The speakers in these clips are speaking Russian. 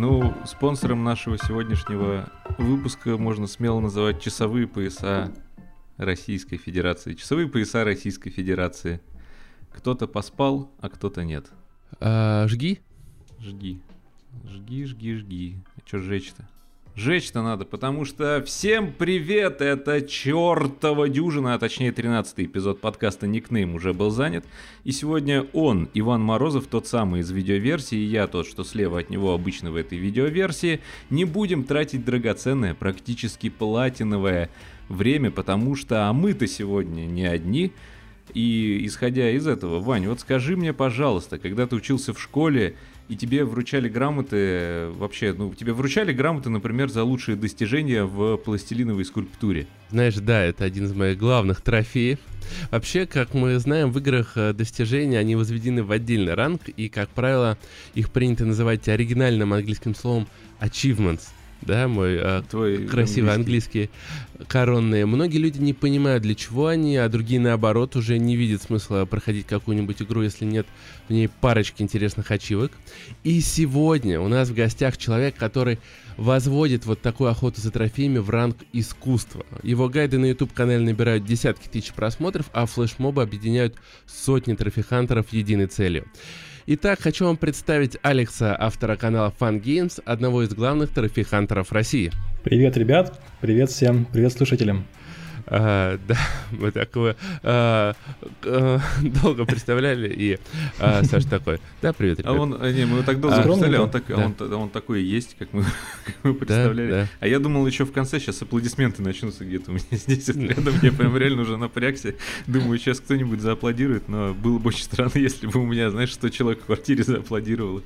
Ну, спонсором нашего сегодняшнего выпуска можно смело называть часовые пояса Российской Федерации. Часовые пояса Российской Федерации. Кто-то поспал, а кто-то нет. А, жги? Жги. Жги, жги, жги. А что жечь-то? Жечь-то надо, потому что всем привет, это чертова дюжина, а точнее 13 эпизод подкаста Никнейм уже был занят. И сегодня он, Иван Морозов, тот самый из видеоверсии, и я тот, что слева от него обычно в этой видеоверсии, не будем тратить драгоценное, практически платиновое время, потому что а мы-то сегодня не одни. И исходя из этого, Вань, вот скажи мне, пожалуйста, когда ты учился в школе, и тебе вручали грамоты, вообще, ну, тебе вручали грамоты, например, за лучшие достижения в пластилиновой скульптуре. Знаешь, да, это один из моих главных трофеев. Вообще, как мы знаем, в играх э, достижения, они возведены в отдельный ранг, и, как правило, их принято называть оригинальным английским словом achievements — да, мой э, Твой красивый английский. английский коронные. Многие люди не понимают, для чего они, а другие, наоборот, уже не видят смысла проходить какую-нибудь игру, если нет в ней парочки интересных ачивок. И сегодня у нас в гостях человек, который возводит вот такую охоту за трофеями в ранг искусства. Его гайды на YouTube-канале набирают десятки тысяч просмотров, а флешмобы объединяют сотни трофихантеров единой целью. Итак, хочу вам представить Алекса, автора канала Fun Games, одного из главных трофи-хантеров России. Привет, ребят! Привет всем! Привет слушателям! А, да, мы такое а, а, долго представляли, и а, Саша такой, да, привет, ребят. А он, не, мы его так долго а, представляли, он, так, да. он, он такой и есть, как мы, как мы представляли. Да, да. А я думал, еще в конце сейчас аплодисменты начнутся где-то у меня здесь рядом, я прям реально уже напрягся. Думаю, сейчас кто-нибудь зааплодирует, но было бы очень странно, если бы у меня, знаешь, 100 человек в квартире зааплодировало.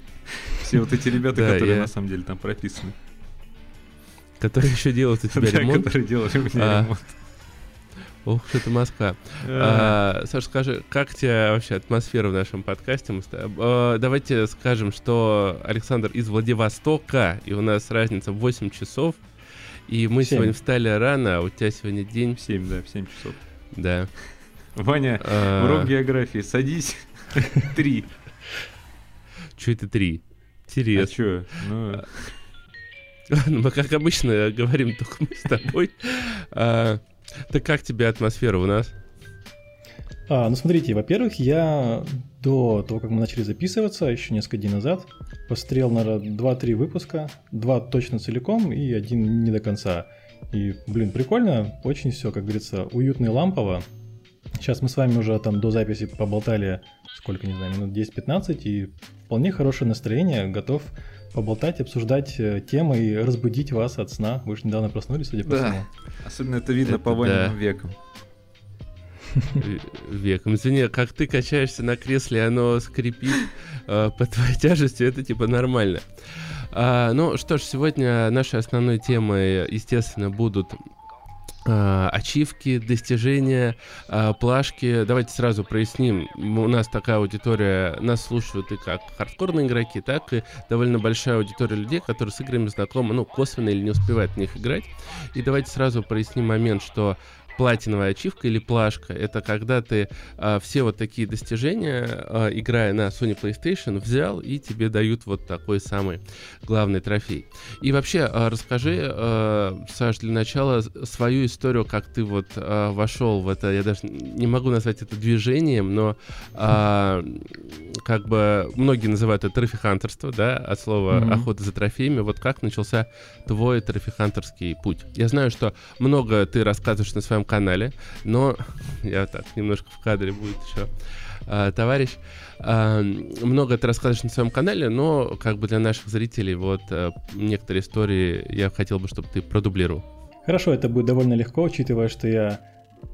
Все вот эти ребята, да, которые я... на самом деле там прописаны. Которые еще делают у тебя ремонт. которые делали у меня ремонт. Ох, что-то Москва. А, Саша, скажи, как тебе вообще атмосфера в нашем подкасте? А, давайте скажем, что Александр из Владивостока, и у нас разница в 8 часов. И мы 7. сегодня встали рано, а у тебя сегодня день... В 7, да, в 7 часов. Да. Ваня, а... урок географии, садись. Три. Че это три? Интересно. А что? Ну... Мы, как обычно, говорим только мы с тобой. Так как тебе атмосфера у нас? А, ну смотрите, во-первых, я до того, как мы начали записываться, еще несколько дней назад, посмотрел, наверное, 2-3 выпуска, два точно целиком и один не до конца. И, блин, прикольно, очень все, как говорится, уютно и лампово. Сейчас мы с вами уже там до записи поболтали, сколько, не знаю, минут 10-15, и вполне хорошее настроение, готов поболтать, обсуждать э, темы и разбудить вас от сна. Вы же недавно проснулись, судя по да. всему. Особенно это видно это по военным да. векам. Веком. Извини, а как ты качаешься на кресле, оно скрипит э, по твоей тяжести, это типа нормально. А, ну что ж, сегодня нашей основной темой, естественно, будут ачивки, достижения, а, плашки. Давайте сразу проясним. У нас такая аудитория, нас слушают и как хардкорные игроки, так и довольно большая аудитория людей, которые с играми знакомы, ну, косвенно или не успевают в них играть. И давайте сразу проясним момент, что платиновая ачивка или плашка. Это когда ты а, все вот такие достижения, а, играя на Sony PlayStation, взял и тебе дают вот такой самый главный трофей. И вообще, а, расскажи, а, Саш, для начала свою историю, как ты вот а, вошел в это, я даже не могу назвать это движением, но а, как бы многие называют это трофихантерство, да, от слова mm-hmm. охота за трофеями. Вот как начался твой трофихантерский путь? Я знаю, что много ты рассказываешь на своем канале, но я так немножко в кадре будет еще а, товарищ. А, много ты рассказываешь на своем канале, но как бы для наших зрителей вот а, некоторые истории я хотел бы, чтобы ты продублировал. Хорошо, это будет довольно легко, учитывая, что я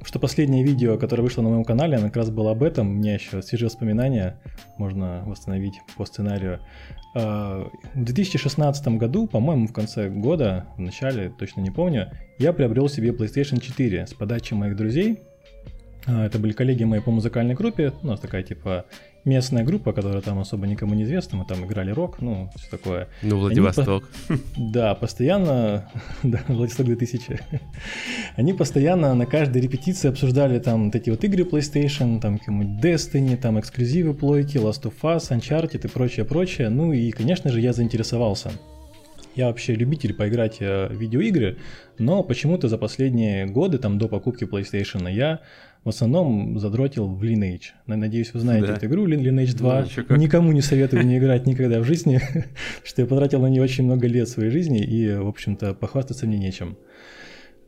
что последнее видео, которое вышло на моем канале, оно как раз было об этом. У меня еще свежие воспоминания, можно восстановить по сценарию. А, в 2016 году, по-моему, в конце года, в начале, точно не помню, я приобрел себе PlayStation 4 с подачи моих друзей. А, это были коллеги мои по музыкальной группе, у нас такая типа местная группа, которая там особо никому не известна, мы там играли рок, ну, все такое. Ну, Владивосток. По... Да, постоянно, да, Владивосток 2000. Они постоянно на каждой репетиции обсуждали там эти вот игры PlayStation, там какие-нибудь Destiny, там эксклюзивы плойки, Last of Us, Uncharted и прочее, прочее. Ну и, конечно же, я заинтересовался. Я вообще любитель поиграть в видеоигры, но почему-то за последние годы, там до покупки PlayStation, я в основном задротил в Lineage. Надеюсь, вы знаете да. эту игру Lineage 2. Ну, Никому не советую не играть никогда в жизни, что я потратил на нее очень много лет своей жизни, и, в общем-то, похвастаться мне нечем.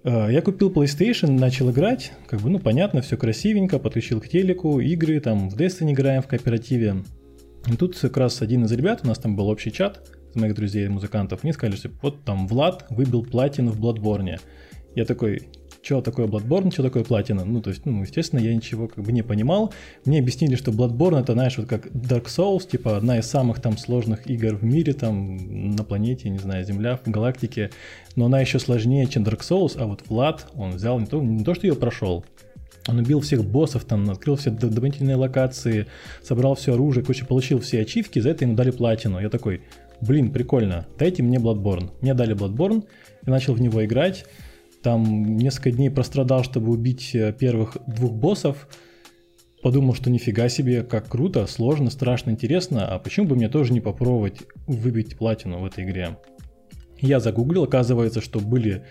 А, я купил PlayStation, начал играть, как бы, ну, понятно, все красивенько, подключил к телеку, игры, там, в Destiny играем в кооперативе. И тут как раз один из ребят, у нас там был общий чат с моих друзей-музыкантов, мне сказали, что вот там Влад выбил платину в Bloodborne. Я такой, что такое Bloodborne, что такое платина. Ну, то есть, ну, естественно, я ничего как бы не понимал. Мне объяснили, что Bloodborne это, знаешь, вот как Dark Souls, типа одна из самых там сложных игр в мире, там, на планете, не знаю, Земля, в галактике. Но она еще сложнее, чем Dark Souls, а вот Влад, он взял не то, не то что ее прошел, он убил всех боссов, там, открыл все дополнительные локации, собрал все оружие, короче, получил все ачивки, за это ему дали платину. Я такой, блин, прикольно, дайте мне Bloodborne. Мне дали Bloodborne, я начал в него играть там несколько дней прострадал, чтобы убить э, первых двух боссов, подумал, что нифига себе, как круто, сложно, страшно, интересно, а почему бы мне тоже не попробовать выбить платину в этой игре? Я загуглил, оказывается, что были,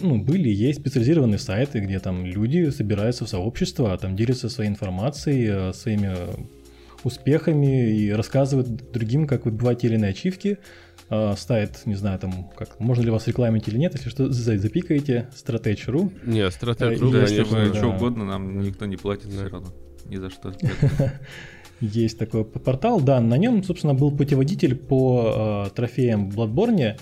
ну, были есть специализированные сайты, где там люди собираются в сообщество, а там делятся своей информацией, э, своими успехами и рассказывают другим, как выбивать те или иные ачивки э, ставит, не знаю, там, как, можно ли вас рекламить или нет, если что, запикаете Stratege.ru. Не, Stratege.ru, да, конечно, да. что угодно, нам никто не платит да. все равно, ни за что. Есть такой портал, да, на нем, собственно, был путеводитель по э, трофеям в Bloodborne,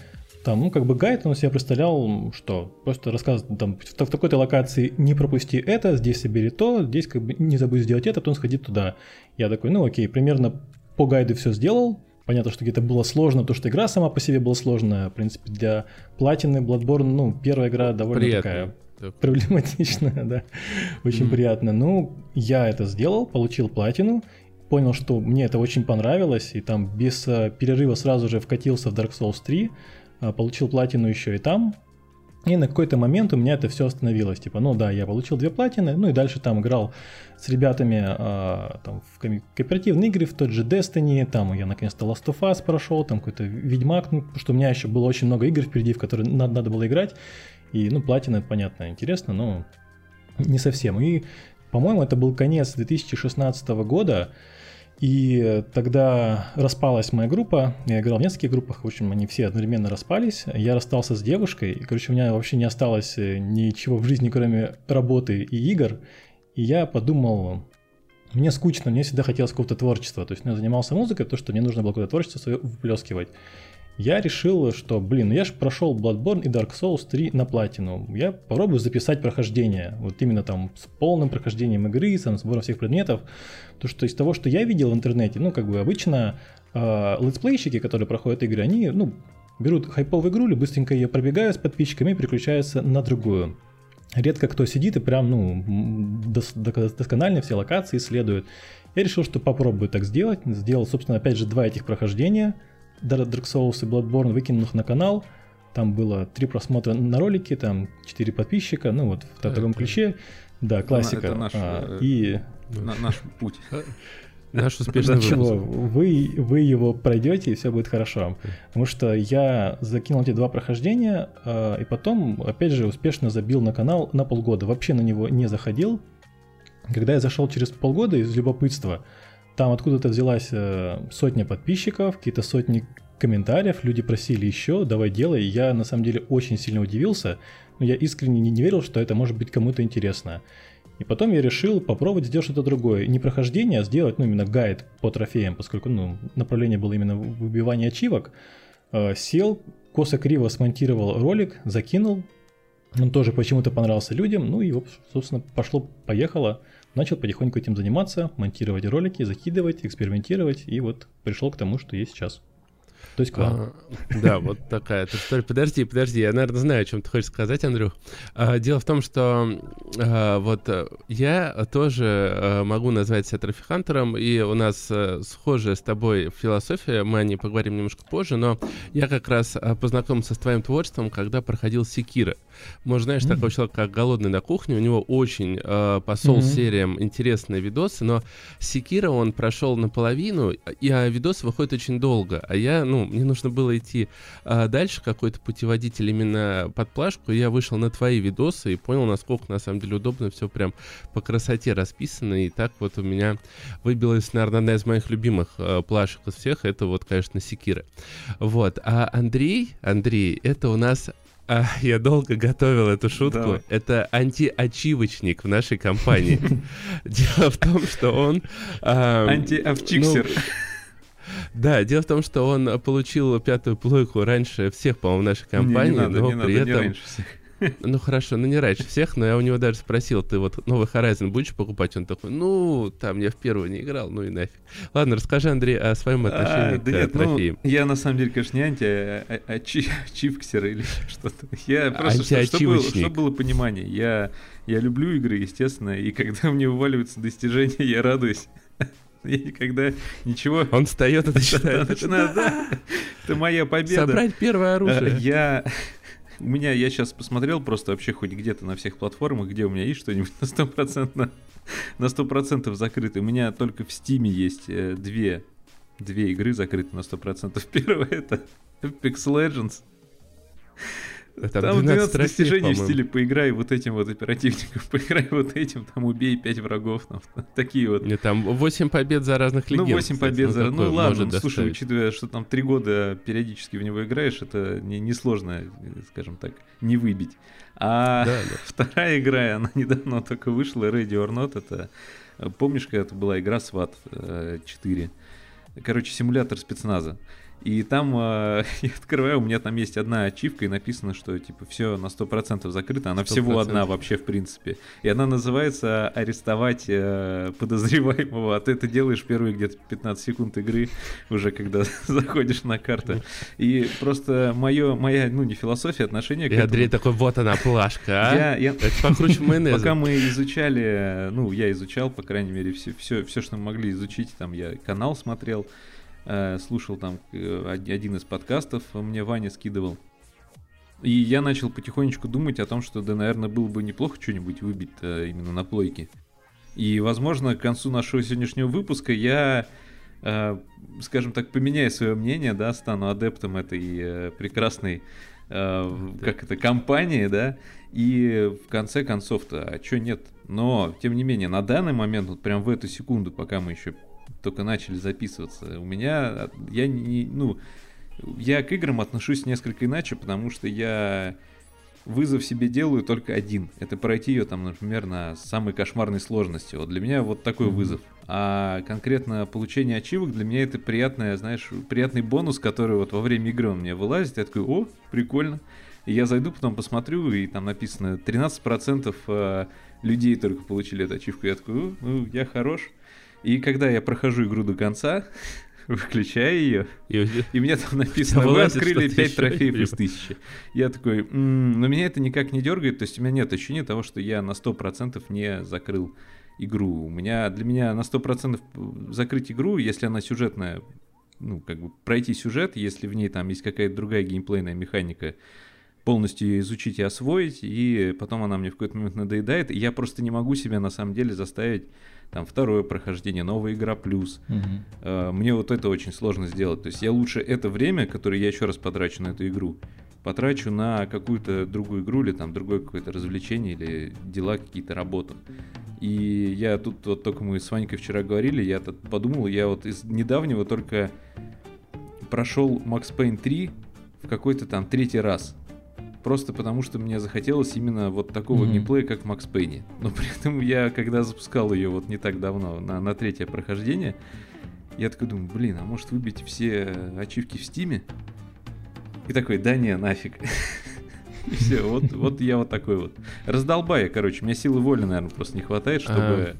там, ну, как бы гайд он себе представлял, что просто рассказывает, там, в, в такой-то локации не пропусти это, здесь собери то, здесь как бы не забудь сделать это, потом сходи туда. Я такой, ну, окей, примерно по гайду все сделал, Понятно, что где-то было сложно, то, что игра сама по себе была сложная. В принципе, для платины Bloodborne, ну, первая игра довольно Приятно. такая проблематичная, да. Очень mm. приятно. Ну, я это сделал, получил платину, понял, что мне это очень понравилось, и там без э, перерыва сразу же вкатился в Dark Souls 3, э, получил платину еще и там, и на какой-то момент у меня это все остановилось. Типа, ну да, я получил две платины, ну и дальше там играл с ребятами а, там, в кооперативные игры, в тот же Destiny, там я наконец-то Last of Us прошел, там какой-то Ведьмак, ну, что у меня еще было очень много игр впереди, в которые надо, надо было играть. И, ну, платина, понятно, интересно, но не совсем. И, по-моему, это был конец 2016 года, и тогда распалась моя группа, я играл в нескольких группах, в общем, они все одновременно распались. Я расстался с девушкой, и, короче, у меня вообще не осталось э, ничего в жизни, кроме работы и игр. И я подумал, мне скучно, мне всегда хотелось какого-то творчества. То есть ну, я занимался музыкой, то, что мне нужно было какое-то творчество свое выплескивать я решил, что, блин, ну я же прошел Bloodborne и Dark Souls 3 на платину. Я попробую записать прохождение. Вот именно там с полным прохождением игры, с сбором всех предметов. То, что из того, что я видел в интернете, ну, как бы обычно э, летсплейщики, которые проходят игры, они, ну, берут хайповую игру, быстренько ее пробегают с подписчиками и переключаются на другую. Редко кто сидит и прям, ну, дос- досконально все локации исследует. Я решил, что попробую так сделать. Сделал, собственно, опять же, два этих прохождения – Dark Souls и Bloodborne, выкинул их на канал. Там было три просмотра на ролики, там четыре подписчика, ну вот в таком ключе. Да, классика. Это наш, а, э, и... на, наш путь. Наш успешный выпуск. Чего? Вы, вы его пройдете, и все будет хорошо. Потому что я закинул эти два прохождения, а, и потом, опять же, успешно забил на канал на полгода. Вообще на него не заходил. Когда я зашел через полгода из любопытства, там откуда-то взялась э, сотня подписчиков, какие-то сотни комментариев, люди просили еще, давай делай. Я на самом деле очень сильно удивился, но я искренне не, верил, что это может быть кому-то интересно. И потом я решил попробовать сделать что-то другое. Не прохождение, а сделать, ну, именно гайд по трофеям, поскольку, ну, направление было именно выбивание ачивок. Э, сел, косо-криво смонтировал ролик, закинул. Он тоже почему-то понравился людям, ну и, собственно, пошло-поехало начал потихоньку этим заниматься, монтировать ролики, закидывать, экспериментировать, и вот пришел к тому, что есть сейчас. То есть к вам. А, да, вот такая история. Подожди, подожди, я, наверное, знаю, о чем ты хочешь сказать, Андрюх. А, дело в том, что а, вот э, я тоже а, могу назвать себя трофихантером, и у нас а, схожая с тобой философия, мы о ней поговорим немножко позже, но я как раз познакомился с твоим творчеством, когда проходил Секира. Может, знаешь, mm-hmm. такого человека, как «Голодный на кухне», у него очень э, по соул-сериям mm-hmm. интересные видосы, но Секира он прошел наполовину, и а видос выходит очень долго, а я ну, мне нужно было идти а, дальше, какой-то путеводитель именно под плашку, я вышел на твои видосы и понял, насколько на самом деле удобно все прям по красоте расписано, и так вот у меня выбилась, наверное, одна из моих любимых а, плашек из всех, это вот, конечно, Секира. Вот, а Андрей, Андрей, это у нас а, я долго готовил эту шутку. Давай. Это антиочивочник в нашей компании. Дело в том, что он... Антиовчиксер. Ну, да, дело в том, что он получил пятую плойку раньше всех, по-моему, в нашей компании, не, не надо, но не при надо, этом... Не раньше всех. Ну хорошо, ну не раньше всех, но я у него даже спросил, ты вот новый Horizon будешь покупать? Он такой, ну, там я в первую не играл, ну и нафиг. Ладно, расскажи, Андрей, о своем а, отношении а, к да нет, трофеям. Ну, я на самом деле, конечно, не анти, а, а, или что-то. Я просто, что, что, было, что было понимание, я, я люблю игры, естественно, и когда мне вываливаются достижения, я радуюсь. Я никогда ничего... Он встает и начинает. Это моя победа. Собрать первое оружие. Я у меня, я сейчас посмотрел просто вообще хоть где-то на всех платформах, где у меня есть что-нибудь на 100%, на 100% закрыто. У меня только в Стиме есть э, две, две игры закрыты на 100%. Первая это Apex Legends. Там, там 12, 12 достижений в стиле поиграй вот этим вот оперативником, поиграй вот этим, там убей 5 врагов, там, такие вот. Нет, там 8 побед за разных легенд. Ну, 8 кстати, побед ну, за... Ну, ладно, ну, слушай, учитывая, что там 3 года периодически в него играешь, это несложно, не скажем так, не выбить. А да, да. вторая игра, она недавно только вышла, Ready or Not, это... Помнишь, когда это была игра SWAT 4? Э, Короче, симулятор спецназа. И там э, я открываю, у меня там есть одна ачивка, и написано, что типа все на 100% закрыто. Она 100%. всего одна вообще, в принципе. И она называется «Арестовать э, подозреваемого». А ты это делаешь первые где-то 15 секунд игры, уже когда заходишь на карту. И просто мое, моя, ну, не философия, отношение к И Андрей такой, вот она, плашка, а? Я, я... Это покруче майонеза. Пока мы изучали, ну, я изучал, по крайней мере, все, все, все, что мы могли изучить, там я канал смотрел, Э, слушал там э, один из подкастов, мне Ваня скидывал. И я начал потихонечку думать о том, что, да, наверное, было бы неплохо что-нибудь выбить именно на плойке. И, возможно, к концу нашего сегодняшнего выпуска я, э, скажем так, поменяю свое мнение, да, стану адептом этой прекрасной, как это, компании, да, и в конце концов-то, а что нет? Но, тем не менее, на данный момент, вот прям в эту секунду, пока мы еще только начали записываться. У меня, я не, ну, я к играм отношусь несколько иначе, потому что я вызов себе делаю только один. Это пройти ее там, например, на самой кошмарной сложности. Вот для меня вот такой вызов. А конкретно получение ачивок для меня это приятное, знаешь, приятный бонус, который вот во время игры он мне вылазит. Я такой, о, прикольно. И я зайду, потом посмотрю, и там написано 13% э, людей только получили эту ачивку. Я такой, ну, я хорош. И когда я прохожу игру до конца, выключаю ее, и, и мне там написано, вы открыли 5 трофеев из 1000. Я такой, но меня это никак не дергает, то есть у меня нет ощущения того, что я на 100% не закрыл игру. У меня, для меня на 100% закрыть игру, если она сюжетная, ну, как бы пройти сюжет, если в ней там есть какая-то другая геймплейная механика, полностью изучить и освоить, и потом она мне в какой-то момент надоедает, и я просто не могу себя на самом деле заставить там второе прохождение, новая игра плюс. Угу. Мне вот это очень сложно сделать. То есть я лучше это время, которое я еще раз потрачу на эту игру, потрачу на какую-то другую игру или там другое какое-то развлечение или дела какие-то работу. И я тут вот только мы с Ванькой вчера говорили, я тут подумал, я вот из недавнего только прошел Max Payne 3 в какой-то там третий раз просто потому что мне захотелось именно вот такого mm-hmm. геймплея, как в Макс Пейне. Но при этом я, когда запускал ее вот не так давно, на, на третье прохождение, я такой думаю, блин, а может выбить все ачивки в Стиме? И такой, да не, нафиг. И все, вот, вот я вот такой вот. Раздолбая, короче, мне силы воли, наверное, просто не хватает, чтобы Э,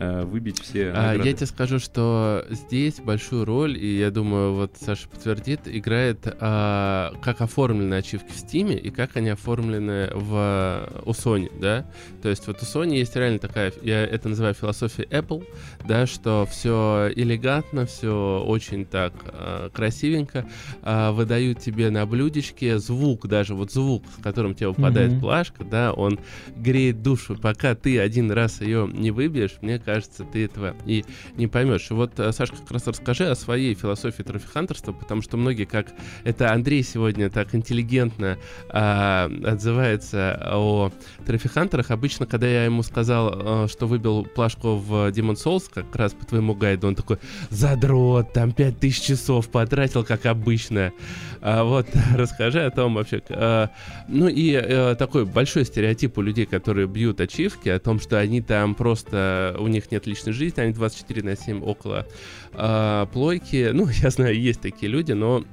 выбить все а, Я тебе скажу, что здесь большую роль, и я думаю, вот Саша подтвердит, играет а, как оформлены ачивки в Steam и как они оформлены в, у Sony, да? То есть вот у Sony есть реально такая, я это называю философия Apple, да, что все элегантно, все очень так а, красивенько, а, выдают тебе на блюдечке звук, даже вот звук, с которым тебе выпадает mm-hmm. плашка, да, он греет душу, пока ты один раз ее не выбьешь, мне кажется, кажется, ты этого и не поймешь. Вот, э, Сашка, как раз расскажи о своей философии трофихантерства, потому что многие, как это Андрей сегодня так интеллигентно а, отзывается о трофихантерах, обычно, когда я ему сказал, а, что выбил плашку в Demon Souls, как раз по твоему гайду, он такой, задрот, там 5000 часов потратил, как обычно. А, вот, расскажи о том вообще. А, ну и а, такой большой стереотип у людей, которые бьют ачивки, о том, что они там просто, у них нет личной жизни, они 24 на 7 около а, плойки. Ну, я знаю, есть такие люди, но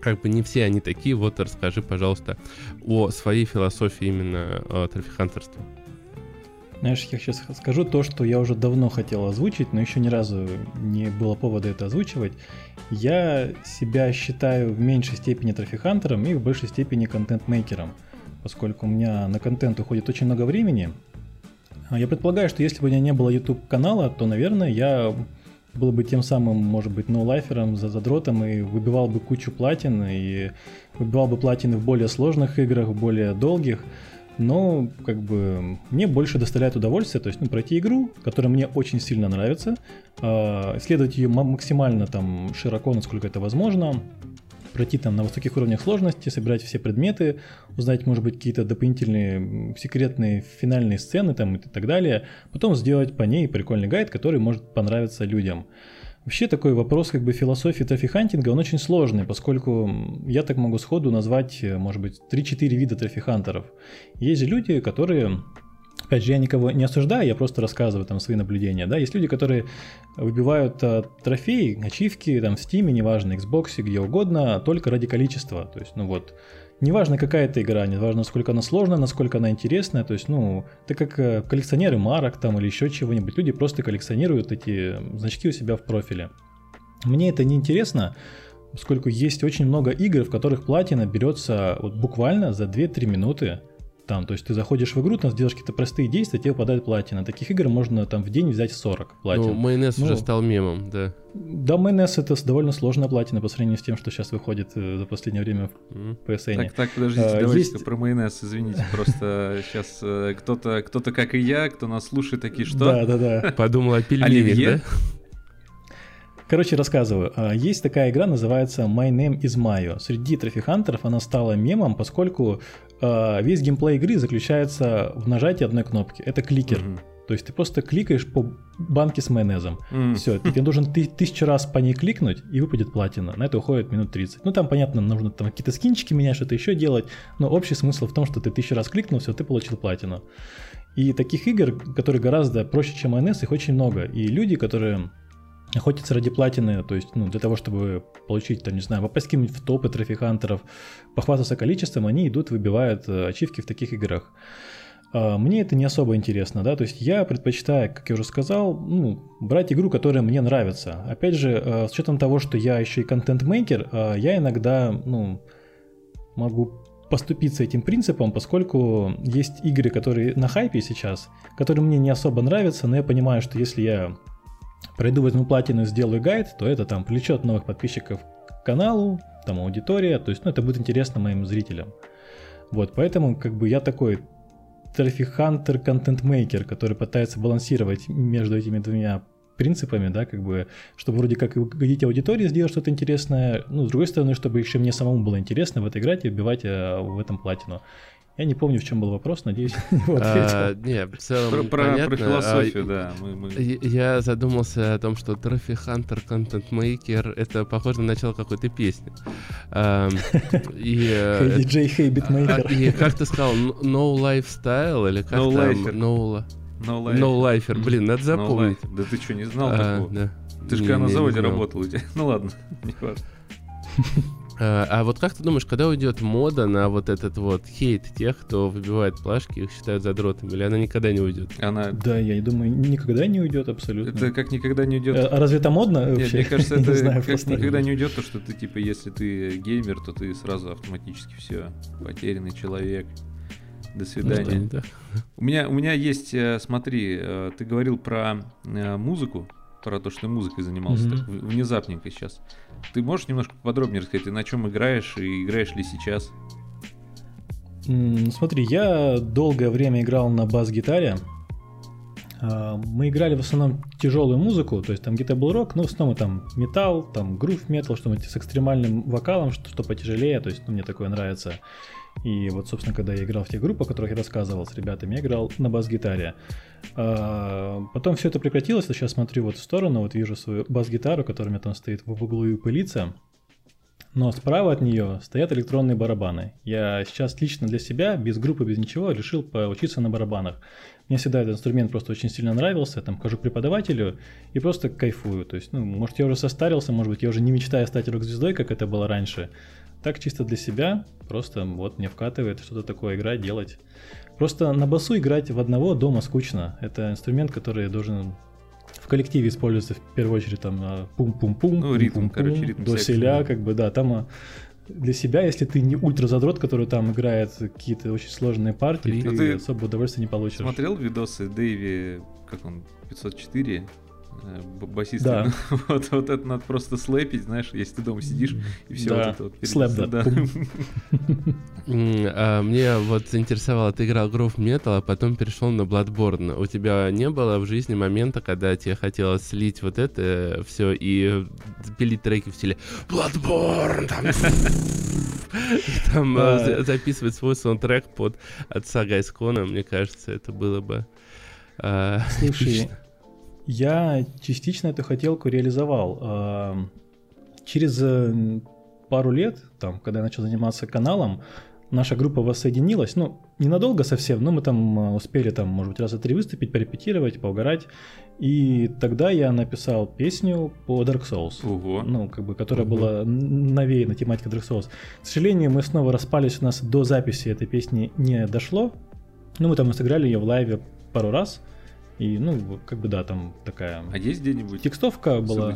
как бы не все они такие. Вот расскажи, пожалуйста, о своей философии именно э, трофихантерства. Знаешь, я сейчас скажу то, что я уже давно хотел озвучить, но еще ни разу не было повода это озвучивать. Я себя считаю в меньшей степени трофихантером и в большей степени контент-мейкером, поскольку у меня на контент уходит очень много времени. А я предполагаю, что если бы у меня не было YouTube канала, то, наверное, я был бы тем самым, может быть, ноулайфером, за задротом и выбивал бы кучу платин, и выбивал бы платины в более сложных играх, в более долгих. Но как бы мне больше доставляет удовольствие, то есть ну, пройти игру, которая мне очень сильно нравится, э, исследовать ее максимально там широко, насколько это возможно, пройти там на высоких уровнях сложности, собирать все предметы, узнать, может быть, какие-то дополнительные секретные финальные сцены там и так далее, потом сделать по ней прикольный гайд, который может понравиться людям. Вообще такой вопрос как бы философии трофихантинга, он очень сложный, поскольку я так могу сходу назвать, э, может быть, 3-4 вида трофихантеров. Есть же люди, которые Опять же, я никого не осуждаю, я просто рассказываю там свои наблюдения. Да? Есть люди, которые выбивают а, трофеи, ачивки там в Steam, неважно, Xbox, где угодно, только ради количества. То есть, ну вот, неважно какая это игра, неважно насколько она сложная, насколько она интересная, то есть, ну, это как э, коллекционеры марок там или еще чего-нибудь, люди просто коллекционируют эти значки у себя в профиле. Мне это не интересно, поскольку есть очень много игр, в которых платина берется вот буквально за 2-3 минуты, там, то есть ты заходишь в игру, там сделаешь какие-то простые действия, тебе выпадает платина. Таких игр можно там в день взять 40 платин. Ну, майонез ну, уже стал мемом, да. Да, майонез это довольно сложная платина по сравнению с тем, что сейчас выходит э, за последнее время в PSN. Так, так, подождите, а, давайте есть... про майонез, извините, просто сейчас э, кто-то, кто-то как и я, кто нас слушает, такие, что? Да, да, да. Подумал о пельменях, да? Короче, рассказываю. А, есть такая игра, называется My Name is Mayo. Среди трофихантеров она стала мемом, поскольку а, весь геймплей игры заключается в нажатии одной кнопки. Это кликер. Mm-hmm. То есть ты просто кликаешь по банке с майонезом. Mm. Все, тебе должен ты тысячу раз по ней кликнуть, и выпадет платина. На это уходит минут 30. Ну там, понятно, нужно там какие-то скинчики менять, что-то еще делать, но общий смысл в том, что ты тысячу раз кликнул, все, ты получил платину. И таких игр, которые гораздо проще, чем майонез, их очень много. И люди, которые охотиться ради платины, то есть, ну, для того, чтобы получить, там, не знаю, попасть каким-нибудь в топы трофихантеров, похвастаться количеством, они идут, выбивают э, ачивки в таких играх. А, мне это не особо интересно, да, то есть я предпочитаю, как я уже сказал, ну, брать игру, которая мне нравится. Опять же, э, с учетом того, что я еще и контент-мейкер, э, я иногда, ну, могу поступиться этим принципом, поскольку есть игры, которые на хайпе сейчас, которые мне не особо нравятся, но я понимаю, что если я пройду, возьму платину, сделаю гайд, то это там привлечет новых подписчиков к каналу, там аудитория, то есть, ну, это будет интересно моим зрителям. Вот, поэтому, как бы, я такой trophy hunter, content maker, который пытается балансировать между этими двумя принципами, да, как бы, чтобы вроде как угодить аудитории, сделать что-то интересное, ну, с другой стороны, чтобы еще мне самому было интересно в этой игре и убивать э, в этом платину. Я не помню, в чем был вопрос, надеюсь, его а, Не, в целом про, понятно. про философию, а, да. Мы, мы... Я задумался о том, что Trophy Hunter, Content Maker, это похоже на начало какой-то песни. И диджей Хейбит Мейкер. И как ты сказал, No Lifestyle или как no там? Lifer. No No, no Lifer. Блин, надо запомнить. No да ты что, не знал а, такого? Да. Ты же когда на заводе работал у тебя. Ну ладно, не важно. А, а вот как ты думаешь, когда уйдет мода на вот этот вот хейт тех, кто выбивает плашки, их считают задротами, или она никогда не уйдет? Она... Да, я думаю, никогда не уйдет абсолютно. Это как никогда не уйдет. А, разве это модно вообще? Нет, мне кажется, это знаю, как никогда не уйдет, то, что ты, типа, если ты геймер, то ты сразу автоматически все, потерянный человек. До свидания. Ну, да, да. У меня, у меня есть, э, смотри, э, ты говорил про э, музыку, про то, что ты музыкой занимался mm-hmm. так внезапненько сейчас. Ты можешь немножко подробнее рассказать, на чем играешь и играешь ли сейчас? Смотри, я долгое время играл на бас-гитаре. А, мы играли в основном тяжелую музыку, то есть там где-то был рок, но в основном там металл, там грув метал, что-нибудь с экстремальным вокалом, что, что потяжелее, то есть ну, мне такое нравится. И вот, собственно, когда я играл в тех группах, о которых я рассказывал с ребятами, я играл на бас-гитаре. А, потом все это прекратилось, я сейчас смотрю вот в сторону, вот вижу свою бас-гитару, которая у меня там стоит в углу и пылится. Но справа от нее стоят электронные барабаны. Я сейчас лично для себя, без группы, без ничего, решил поучиться на барабанах. Мне всегда этот инструмент просто очень сильно нравился. Там хожу к преподавателю и просто кайфую. То есть, ну, может, я уже состарился, может быть, я уже не мечтаю стать рок-звездой, как это было раньше. Так чисто для себя, просто вот мне вкатывает что-то такое играть, делать. Просто на басу играть в одного дома скучно. Это инструмент, который должен в коллективе используется в первую очередь там а, пум-пум-пум, ну, ритм, пум, короче, ритм до селя, как бы, да, там а, для себя, если ты не ультра-задрот, который там играет какие-то очень сложные партии, ты, ты особо удовольствия не получишь. Смотрел видосы Дэйви, как он, 504? Э, басист. Да. вот, вот это надо просто слэпить, знаешь, если ты дома сидишь, и все да. вот это вот. Слэп, да. да. а, мне вот заинтересовало, ты играл Groove Metal, а потом перешел на Bloodborne. У тебя не было в жизни момента, когда тебе хотелось слить вот это все и пилить треки в стиле Bloodborne, там, там а, записывать свой саундтрек под отца Гайскона, мне кажется, это было бы... А, Слушай, я частично эту хотелку реализовал. Через э, пару лет, там, когда я начал заниматься каналом, наша группа воссоединилась, ну, ненадолго совсем, но мы там э, успели, там, может быть, раза три выступить, порепетировать, поугарать, и тогда я написал песню по Dark Souls, Ого. ну, как бы, которая Ого. была новее на тематике Dark Souls. К сожалению, мы снова распались, у нас до записи этой песни не дошло, ну, мы там сыграли ее в лайве пару раз, и, ну, как бы, да, там такая... А есть где-нибудь? Текстовка была.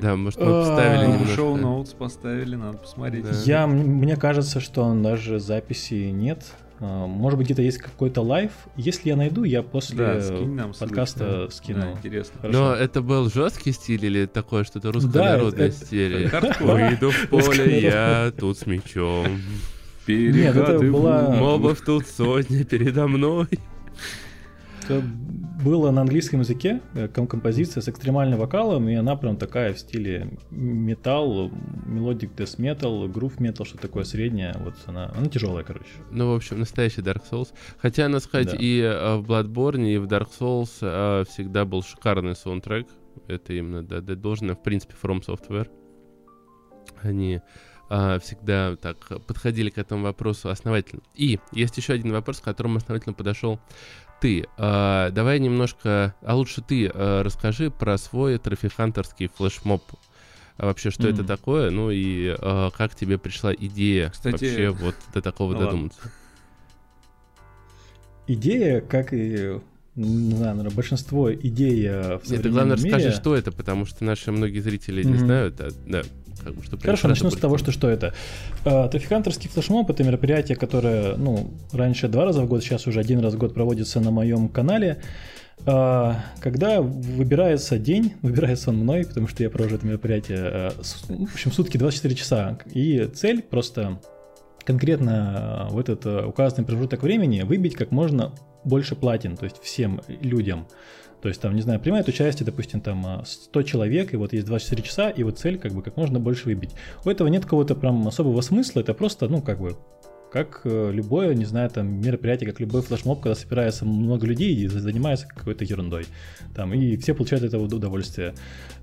Да, может, мы поставили а, немножко. Show notes поставили, надо посмотреть. Я, мне кажется, что даже записи нет. А, может быть, где-то есть какой-то live. Если я найду, я после да, подкаста ссылочку. скину. Да, интересно. Хорошо. Но это был жесткий стиль или такое что-то руссконародное да, стиль? Выйду в поле, я тут с мечом. Нет, это была... Мобов тут сотни передо мной. Это было на английском языке э, композиция с экстремальным вокалом, и она прям такая в стиле метал, melodic death metal, groove metal, что такое среднее. Вот она, она тяжелая, короче. Ну, в общем, настоящий Dark Souls. Хотя, надо сказать, да. и э, в Bloodborne, и в Dark Souls э, всегда был шикарный саундтрек. Это именно, да, да должно, в принципе, From Software. Они всегда так подходили к этому вопросу основательно. И есть еще один вопрос, к которому основательно подошел ты. Э, давай немножко, а лучше ты э, расскажи про свой трофихантерский флешмоб. А вообще, что mm. это такое? Ну и э, как тебе пришла идея Кстати, вообще вот до такого ну, додуматься? Идея, как и не знаю, наверное, большинство идей в Нет, ты главное мире... расскажи, что это, потому что наши многие зрители mm-hmm. не знают. А, да как бы, чтобы Хорошо, начну с того, что что это. А, Трофикантерский флешмоб — это мероприятие, которое, ну, раньше два раза в год, сейчас уже один раз в год проводится на моем канале. А, когда выбирается день, выбирается он мной, потому что я провожу это мероприятие, в общем, сутки 24 часа. И цель просто конкретно в этот указанный промежуток времени выбить как можно больше платин, то есть всем людям. То есть там, не знаю, принимает участие, допустим, там 100 а, человек, и вот есть 24 часа, и вот цель как бы как можно больше выбить. У этого нет какого-то прям особого смысла, это просто, ну, как бы, как э, любое, не знаю, там, мероприятие, как любой флешмоб, когда собирается много людей и занимается какой-то ерундой. Там, и все получают этого удовольствие.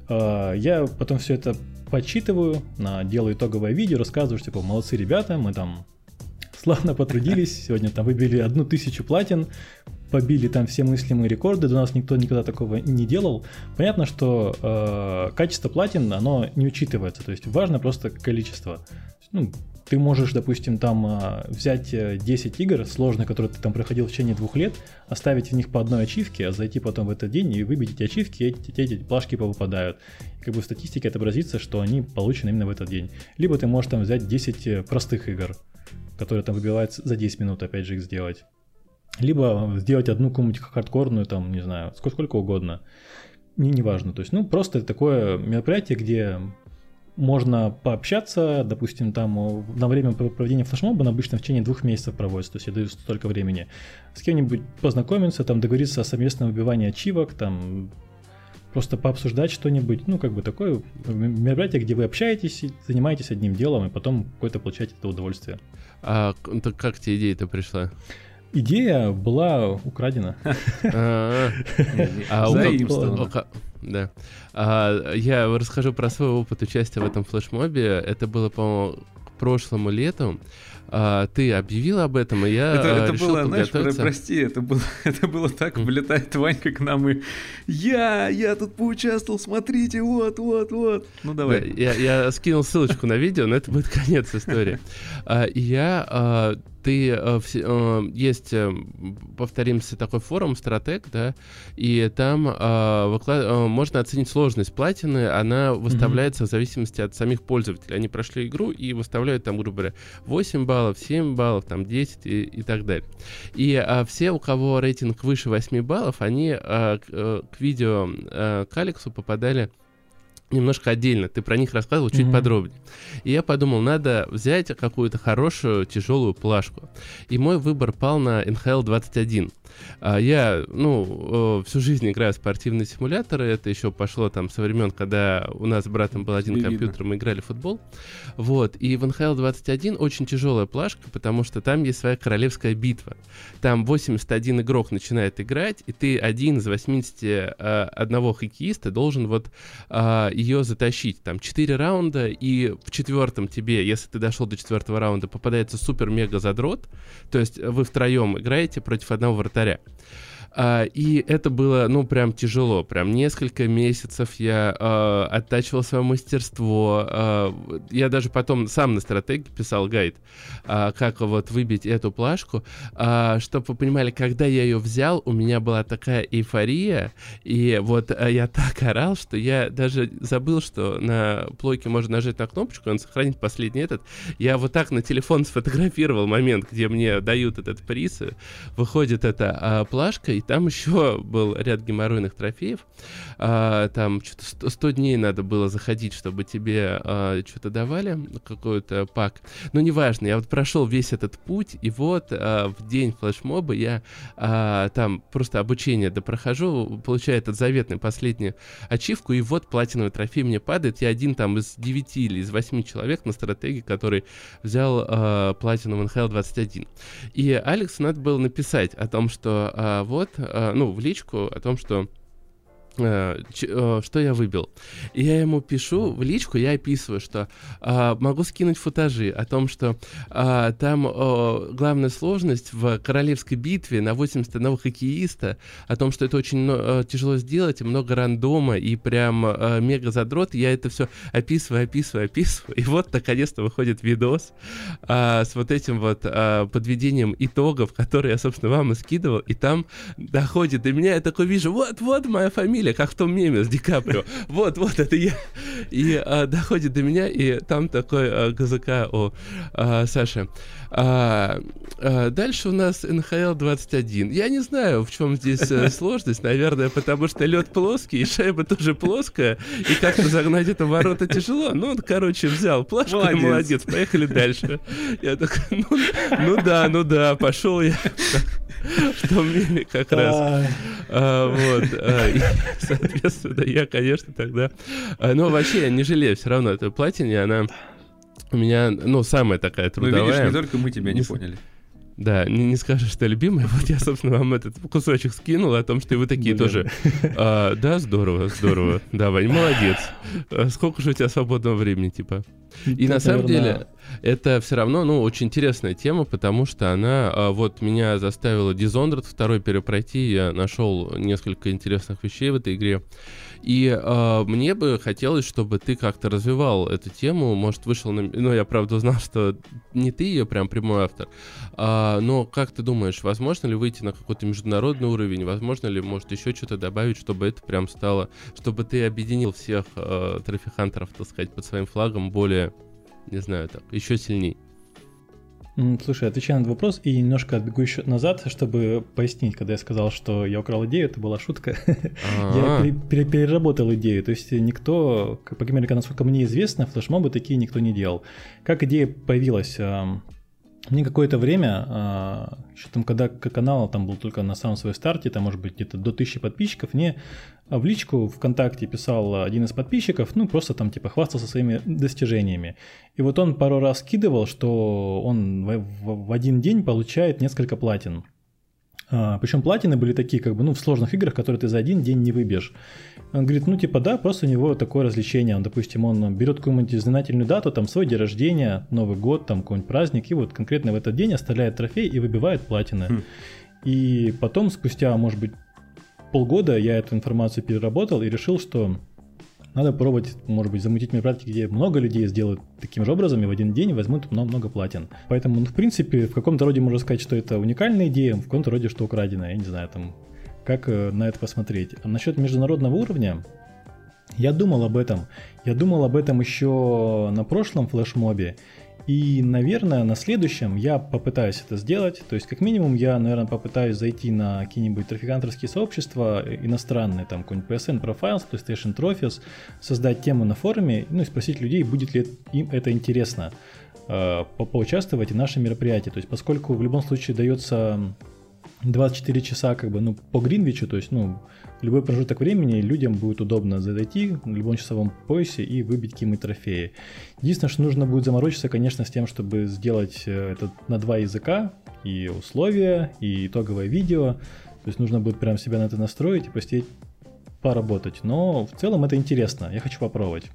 А, я потом все это подсчитываю, делаю итоговое видео, рассказываю, что, типа, молодцы ребята, мы там славно потрудились, сегодня там выбили одну тысячу платин, побили там все мыслимые рекорды, до нас никто никогда такого не делал. Понятно, что э, качество платин, оно не учитывается, то есть важно просто количество. Ну, ты можешь, допустим, там э, взять 10 игр сложных, которые ты там проходил в течение двух лет, оставить в них по одной ачивке, а зайти потом в этот день и выбить эти ачивки, и эти, эти, плашки повыпадают. И как бы в статистике отобразится, что они получены именно в этот день. Либо ты можешь там взять 10 э, простых игр, которые там выбиваются за 10 минут, опять же, их сделать. Либо сделать одну какую-нибудь хардкорную, там, не знаю, сколько, сколько угодно. Мне не важно. То есть, ну, просто такое мероприятие, где можно пообщаться, допустим, там на время проведения флешмоба на обычно в течение двух месяцев проводится, то есть я даю столько времени. С кем-нибудь познакомиться, там договориться о совместном выбивании ачивок, там просто пообсуждать что-нибудь, ну, как бы такое мероприятие, где вы общаетесь, занимаетесь одним делом, и потом какое-то получаете это удовольствие. А как тебе идея-то пришла? Идея была украдена. А, а да. А, я расскажу про свой опыт участия в этом флешмобе. Это было, по-моему, к прошлому лету а, ты объявил об этом, и я это, это решил было, знаешь, про, прости, это было, это было так, влетает Ванька к нам и я, я тут поучаствовал, смотрите, вот, вот, вот. Ну давай. Да, я, я скинул ссылочку на видео, но это будет конец истории. А, я а, ты э, э, есть, э, повторимся, такой форум стратег, да, и там э, выклад... э, можно оценить сложность платины, она выставляется mm-hmm. в зависимости от самих пользователей. Они прошли игру и выставляют там, грубо говоря, 8 баллов, 7 баллов, там 10 и, и так далее. И э, все, у кого рейтинг выше 8 баллов, они э, к, э, к видео э, к Алексу попадали немножко отдельно. Ты про них рассказывал чуть mm-hmm. подробнее. И я подумал, надо взять какую-то хорошую тяжелую плашку. И мой выбор пал на NHL 21. А, я, ну, всю жизнь играю в спортивные симуляторы. Это еще пошло там со времен, когда у нас с братом был один Видно. компьютер, мы играли в футбол. Вот. И в NHL 21 очень тяжелая плашка, потому что там есть своя королевская битва. Там 81 игрок начинает играть, и ты один из 81 а, хоккеиста должен вот а, ее затащить. Там 4 раунда, и в четвертом тебе, если ты дошел до четвертого раунда, попадается супер-мега задрот. То есть вы втроем играете против одного вратаря. А, и это было, ну, прям тяжело. Прям несколько месяцев я э, оттачивал свое мастерство. Э, я даже потом сам на стратегии писал гайд, э, как вот выбить эту плашку. Э, чтобы вы понимали, когда я ее взял, у меня была такая эйфория. И вот э, я так орал, что я даже забыл, что на плойке можно нажать на кнопочку, он сохранит последний этот. Я вот так на телефон сфотографировал момент, где мне дают этот приз. Выходит эта э, плашка, и там еще был ряд геморройных трофеев. А, там что-то 100 дней надо было заходить, чтобы тебе а, что-то давали, какой-то пак. Но неважно, я вот прошел весь этот путь, и вот а, в день флешмоба я а, там просто обучение допрохожу, получаю этот заветный последний ачивку, и вот платиновый трофей мне падает. Я один там из 9 или из 8 человек на стратегии, который взял а, платину NHL 21. И Алексу надо было написать о том, что а, вот Э, ну, в личку о том, что что я выбил. И я ему пишу в личку, я описываю, что э, могу скинуть футажи о том, что э, там э, главная сложность в королевской битве на 81 хоккеиста, о том, что это очень э, тяжело сделать, много рандома и прям э, мега задрот. Я это все описываю, описываю, описываю. И вот наконец-то выходит видос э, с вот этим вот э, подведением итогов, которые я, собственно, вам и скидывал. И там доходит до меня, я такой вижу, вот, вот моя фамилия фамилия, как в том меме с Ди Каприо. Вот, вот, это я. И а, доходит до меня, и там такой а, ГЗК о а, Саше. А, а, дальше у нас НХЛ 21. Я не знаю, в чем здесь а, сложность. Наверное, потому что лед плоский, и шайба тоже плоская, и как-то загнать это в ворота тяжело. Ну, он, короче, взял плашку, молодец. и молодец, поехали дальше. Я такой, ну, ну да, ну да, пошел я что меме как раз. А, вот. И, соответственно, я, конечно, тогда... А, но вообще я не жалею все равно этой платине, она у меня, ну, самая такая трудовая. Ну, видишь, не только мы тебя не, не поняли. Да, не, не скажешь, что любимая. Вот я, собственно, вам этот кусочек скинул о том, что вы такие Блин. тоже. А, да, здорово, здорово. Давай, молодец. А сколько же у тебя свободного времени, типа? И на самом деле это все равно, ну, очень интересная тема, потому что она а, вот меня заставила Dishonored второй перепройти. Я нашел несколько интересных вещей в этой игре. И э, мне бы хотелось, чтобы ты как-то развивал эту тему. Может, вышел на... Ну, я, правда, узнал, что не ты ее прям прямой автор. А, но как ты думаешь, возможно ли выйти на какой-то международный уровень? Возможно ли, может, еще что-то добавить, чтобы это прям стало... Чтобы ты объединил всех э, трофи-хантеров, так сказать, под своим флагом более, не знаю, так, еще сильней? Слушай, отвечая на этот вопрос и немножко отбегу еще назад, чтобы пояснить, когда я сказал, что я украл идею, это была шутка. Я переработал идею. То есть никто, по крайней мере, насколько мне известно, флешмобы такие никто не делал. Как идея появилась? Мне какое-то время, а, еще там, когда канал там был только на самом своем старте, там, может быть, где-то до тысячи подписчиков, мне в личку ВКонтакте писал один из подписчиков, ну, просто там, типа, хвастался своими достижениями. И вот он пару раз скидывал, что он в, в, в один день получает несколько платин. А, причем платины были такие, как бы, ну, в сложных играх, которые ты за один день не выбьешь. Он говорит, ну, типа, да, просто у него такое развлечение. Он, допустим, он берет какую-нибудь знаменательную дату, там, свой день рождения, Новый год, там, какой-нибудь праздник, и вот конкретно в этот день оставляет трофей и выбивает платины. Хм. И потом, спустя, может быть, полгода я эту информацию переработал и решил, что надо пробовать, может быть, замутить мероприятие, где много людей сделают таким же образом и в один день возьмут много-много платин. Поэтому, ну, в принципе, в каком-то роде можно сказать, что это уникальная идея, в каком-то роде, что украденная, я не знаю, там, как э, на это посмотреть. А насчет международного уровня, я думал об этом. Я думал об этом еще на прошлом флешмобе. И, наверное, на следующем я попытаюсь это сделать. То есть, как минимум, я, наверное, попытаюсь зайти на какие-нибудь трофикантерские сообщества иностранные, там, какой-нибудь PSN Profiles, PlayStation Trophies, создать тему на форуме, ну и спросить людей, будет ли им это интересно, э, поучаствовать в нашем мероприятии. То есть, поскольку в любом случае дается 24 часа как бы, ну, по Гринвичу, то есть, ну, любой промежуток времени людям будет удобно зайти в любом часовом поясе и выбить какие-нибудь трофеи. Единственное, что нужно будет заморочиться, конечно, с тем, чтобы сделать э, это на два языка, и условия, и итоговое видео. То есть нужно будет прям себя на это настроить и посидеть поработать. Но в целом это интересно, я хочу попробовать.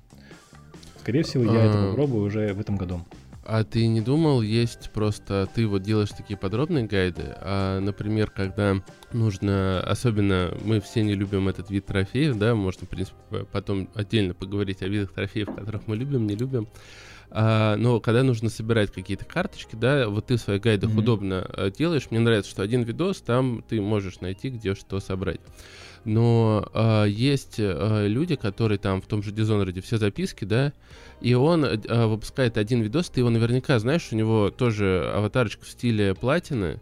Скорее всего, я это попробую уже в этом году. А ты не думал, есть просто, ты вот делаешь такие подробные гайды, а, например, когда нужно, особенно мы все не любим этот вид трофеев, да, можно, в принципе, потом отдельно поговорить о видах трофеев, которых мы любим, не любим, а, но когда нужно собирать какие-то карточки, да, вот ты в своих гайдах mm-hmm. удобно а, делаешь, мне нравится, что один видос, там ты можешь найти, где что собрать но э, есть э, люди, которые там в том же Dishonored все записки, да, и он э, выпускает один видос, ты его наверняка знаешь, у него тоже аватарочка в стиле платины,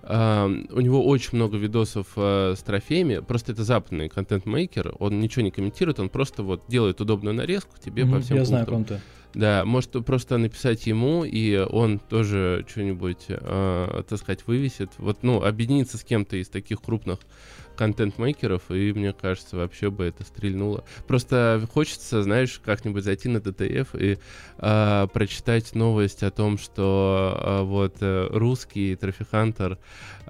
Uh, у него очень много видосов uh, с трофеями. Просто это западный контент-мейкер. Он ничего не комментирует, он просто вот делает удобную нарезку тебе mm-hmm, по всем Я пунктам. знаю, ком-то. Да, может просто написать ему, и он тоже что-нибудь, uh, так сказать, вывесит. Вот, ну, объединиться с кем-то из таких крупных контент-мейкеров, и мне кажется, вообще бы это стрельнуло. Просто хочется, знаешь, как-нибудь зайти на ДТФ и э, прочитать новость о том, что э, вот э, русский трофихантер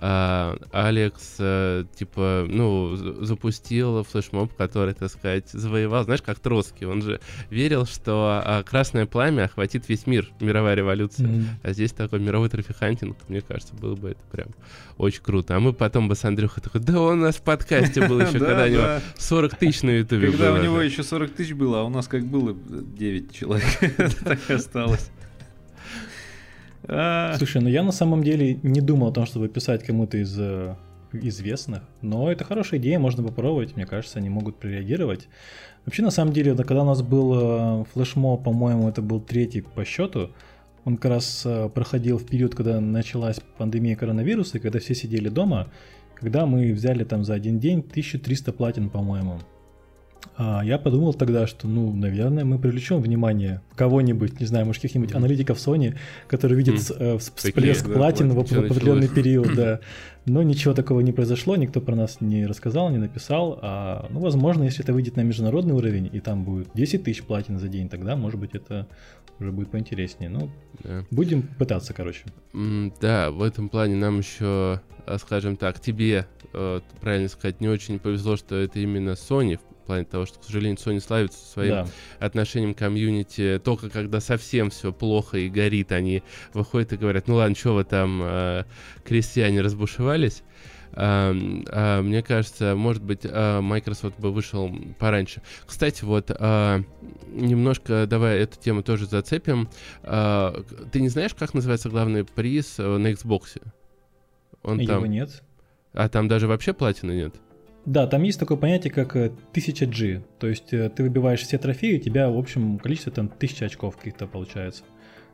э, Алекс, э, типа, ну, запустил флешмоб, который, так сказать, завоевал, знаешь, как Троцкий, он же верил, что э, красное пламя охватит весь мир, мировая революция. Mm-hmm. А здесь такой мировой трофихантинг, мне кажется, было бы это прям очень круто. А мы потом бы с Андрюхой такой, да он у нас в подкасте был еще, когда у него 40 тысяч на ютубе Когда у него еще 40 тысяч было, а у нас как было 9 человек, так и осталось. А. Слушай, ну я на самом деле не думал о том, чтобы писать кому-то из э, известных, но это хорошая идея, можно попробовать, мне кажется, они могут прореагировать. Вообще, на самом деле, когда у нас был э, флешмо, по-моему, это был третий по счету, он как раз э, проходил в период, когда началась пандемия коронавируса, и когда все сидели дома, когда мы взяли там за один день 1300 платин, по-моему. А я подумал тогда, что, ну, наверное, мы привлечем внимание кого-нибудь, не знаю, может, каких-нибудь аналитиков Sony, которые видят mm. э, всплеск Такие, платин да, в, в определенный период, да. Но ничего такого не произошло, никто про нас не рассказал, не написал. А, ну, возможно, если это выйдет на международный уровень, и там будет 10 тысяч платин за день, тогда, может быть, это уже будет поинтереснее. Ну, да. будем пытаться, короче. Mm, да, в этом плане нам еще, а, скажем так, тебе, э, правильно сказать, не очень повезло, что это именно Sony плане того, что, к сожалению, Sony славится своим да. отношением к комьюнити. Только когда совсем все плохо и горит, они выходят и говорят, ну ладно, что вы там, э, крестьяне, разбушевались. Uh, uh, мне кажется, может быть, uh, Microsoft бы вышел пораньше. Кстати, вот немножко давай эту тему тоже зацепим. Ты не знаешь, как называется главный приз э, на Xbox? Он Его там... нет. А там даже вообще платины нет? Да, там есть такое понятие, как 1000G. Э, То есть э, ты выбиваешь все трофеи, у тебя, в общем, количество там 1000 очков каких-то получается.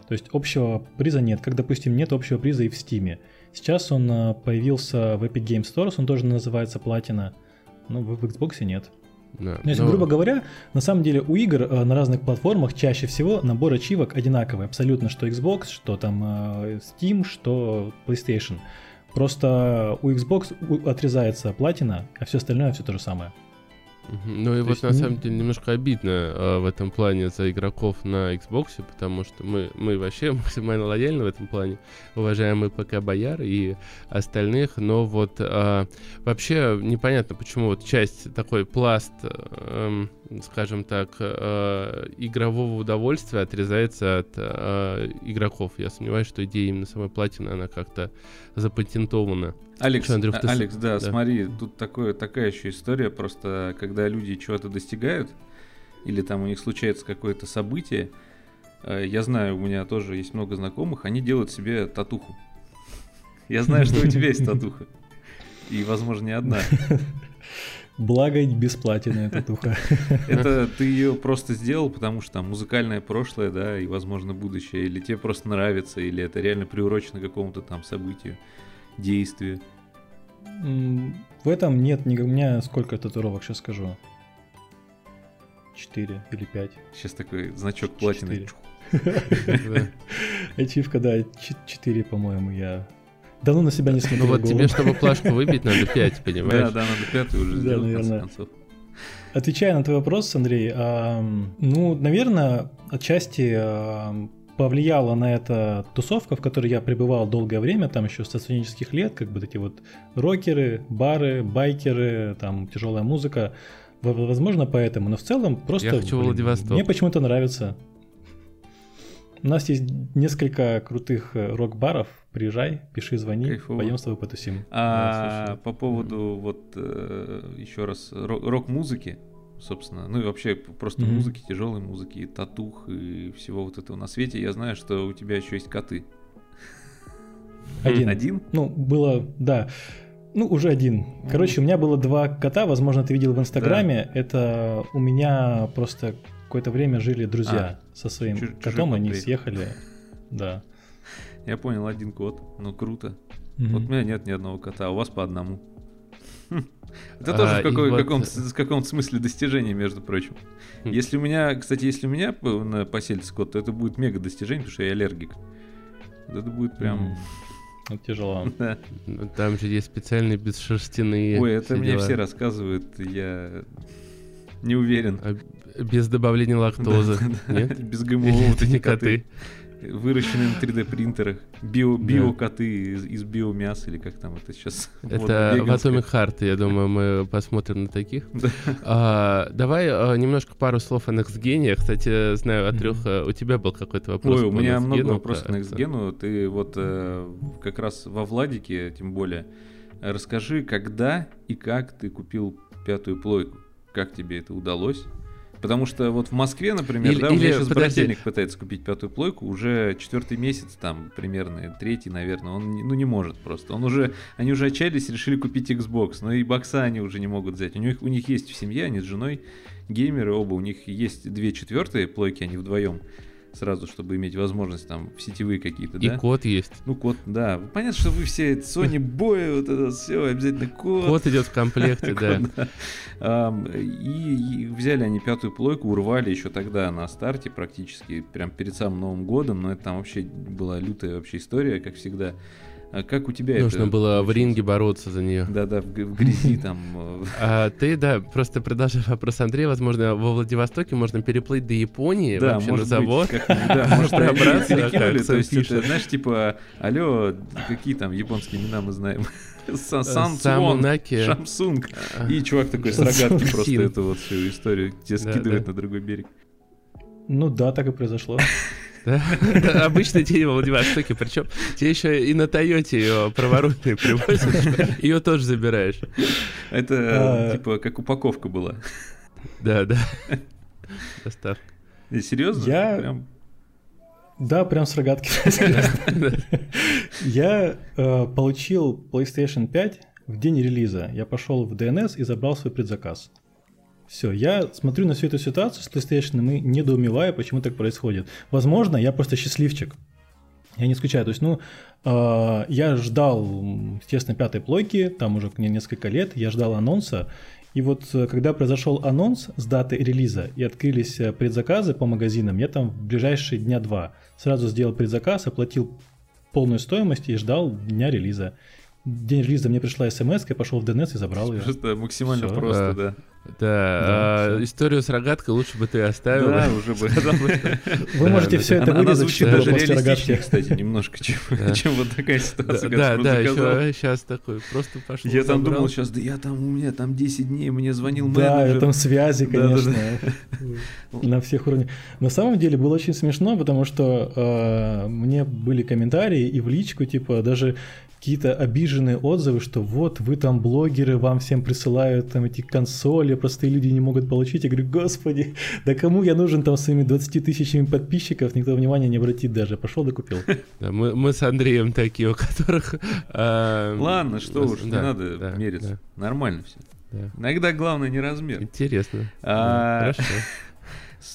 То есть общего приза нет, как, допустим, нет общего приза и в Steam. Сейчас он э, появился в Epic Game Stores, он тоже называется платина, но в Xbox нет. Да, То есть, но... грубо говоря, на самом деле у игр на разных платформах чаще всего набор ачивок одинаковый, абсолютно, что Xbox, что там Steam, что PlayStation. Просто у Xbox отрезается платина, а все остальное все то же самое. Ну и То вот есть... на самом деле немножко обидно э, в этом плане за игроков на Xbox, потому что мы, мы вообще максимально лояльны в этом плане, уважаем и ПК Бояр и остальных, но вот э, вообще непонятно, почему вот часть такой пласт э, скажем так, э, игрового удовольствия отрезается от э, игроков. Я сомневаюсь, что идея именно самой платины, она как-то запатентована. Алекс, что, Андрюх, ты... Алекс, да, да, смотри, тут такое, такая еще история, просто когда люди чего-то достигают, или там у них случается какое-то событие, э, я знаю, у меня тоже есть много знакомых, они делают себе татуху. Я знаю, что у тебя есть татуха. И, возможно, не одна. Благо бесплатная татуха. Это ты ее просто сделал, потому что там музыкальное прошлое, да, и, возможно, будущее, или тебе просто нравится, или это реально приурочено к какому-то там событию, действию? В этом нет, ни у меня сколько татуировок, сейчас скажу. Четыре или пять. Сейчас такой значок платины. Ачивка, да, четыре, по-моему, я Давно на себя не смотрел. Ну вот тебе, чтобы плашку выбить, надо 5, понимаешь? Да, да, надо 5 уже сделать, да, наверное. концов. Отвечая на твой вопрос, Андрей, а, ну, наверное, отчасти а, повлияла на это тусовка, в которой я пребывал долгое время, там еще со студенческих лет, как бы такие вот рокеры, бары, байкеры, там тяжелая музыка. Возможно, поэтому, но в целом просто... Я хочу блин, Владивосток. Мне почему-то нравится. У нас есть несколько крутых э, рок-баров. Приезжай, пиши, звони, Кайфово. пойдем с тобой потусим. А да, по поводу вот э, еще раз рок-музыки, собственно, ну и вообще просто mm-hmm. музыки, тяжелой музыки, и татух и всего вот этого на свете, я знаю, что у тебя еще есть коты. Один. Один? Ну, было, да. Ну, уже один. Короче, у меня было два кота, возможно, ты видел в Инстаграме. Да. Это у меня просто какое-то время жили друзья а, со своим чуж- котом, они приехал. съехали. Да. Я понял, один кот. Ну, круто. Mm-hmm. Вот у меня нет ни одного кота, а у вас по одному. Это а, тоже в, какой, вот... каком, в каком-то смысле достижение, между прочим. Хм. Если у меня, кстати, если у меня на поселится кот, то это будет мега достижение, потому что я аллергик. Это будет прям... Это тяжело. Да. Ну, там же есть специальные бесшерстяные. Ой, это мне дела. все рассказывают, я не уверен. Без добавления лактозы. Нет? Без ГМО. Это не коты. Выращенные на 3D принтерах. Био, биокоты из, биомяса, или как там это сейчас. Это вот, в Atomic Heart, я думаю, мы посмотрим на таких. а, давай а, немножко пару слов о NextGen. Кстати, знаю, от трех у тебя был какой-то вопрос. Ой, у меня много вопросов к NextGen. Ты вот э, как раз во Владике, тем более, расскажи, когда и как ты купил пятую плойку. Как тебе это удалось? Потому что вот в Москве, например, или, да, или, у меня сейчас подожди. брательник пытается купить пятую плойку, уже четвертый месяц там примерно, третий, наверное, он ну не может просто. Он уже, они уже отчаялись, решили купить Xbox, но и бокса они уже не могут взять. У них, у них есть в семье, они с женой геймеры оба, у них есть две четвертые плойки, они вдвоем сразу, чтобы иметь возможность там в сетевые какие-то, да? И код есть. Ну, код, да. Понятно, что вы все Sony Boy, вот это все, обязательно код. Код идет в комплекте, да. И взяли они пятую плойку, урвали еще тогда на старте практически, прям перед самым Новым годом, но это там вообще была лютая вообще история, как всегда. А как у тебя Нужно это было получилось? в ринге бороться за нее. Да-да, в, в грязи там. Э. А, ты, да, просто продолжай вопрос Андрея. Возможно, во Владивостоке можно переплыть до Японии, да, вообще на завод. да, может, пробраться. То есть, это, знаешь, типа, алло, какие там японские имена мы знаем? Самунаки. Шамсунг. А. И чувак такой с рогатки просто эту вот всю историю тебе скидывает на другой берег. Ну да, так и произошло. Обычный день во Владивостоке, причем тебе еще и на Тойоте ее праворульные привозят, ее тоже забираешь. Это а. типа как упаковка была. Да, да. Доставка. Серьезно? Я... Да, прям с рогатки. Я э, получил PlayStation 5 в день релиза. Я пошел в DNS и забрал свой предзаказ. Все, я смотрю на всю эту ситуацию с PlayStation и недоумеваю, почему так происходит. Возможно, я просто счастливчик. Я не скучаю. То есть, ну, э, я ждал, естественно, пятой плойки, там уже несколько лет, я ждал анонса. И вот э, когда произошел анонс с даты релиза и открылись э, предзаказы по магазинам, я там в ближайшие дня два сразу сделал предзаказ, оплатил полную стоимость и ждал дня релиза. День релиза мне пришла смс, я пошел в DNS и забрал ее. Просто максимально Всё. просто, да. Да, да а, историю с рогаткой лучше бы ты оставил. Да, уже бы. Вы можете все это вырезать, что даже реалистичнее, кстати, немножко, чем вот такая ситуация. Да, да, сейчас такой, просто пошел. Я там думал сейчас, да я там, у меня там 10 дней, мне звонил менеджер. Да, там связи, конечно, на всех уровнях. На самом деле было очень смешно, потому что э, мне были комментарии и в личку, типа, даже какие-то обиженные отзывы, что вот вы там блогеры, вам всем присылают там эти консоли, простые люди не могут получить. Я говорю, господи, да кому я нужен там своими 20 тысячами подписчиков, никто внимания не обратит даже. Пошел докупил. Да, мы, мы с Андреем такие, у которых... Э, Ладно, что уж, да, не надо да, мериться. Да. Нормально все. Да. Иногда главное не размер. Интересно. А... Хорошо.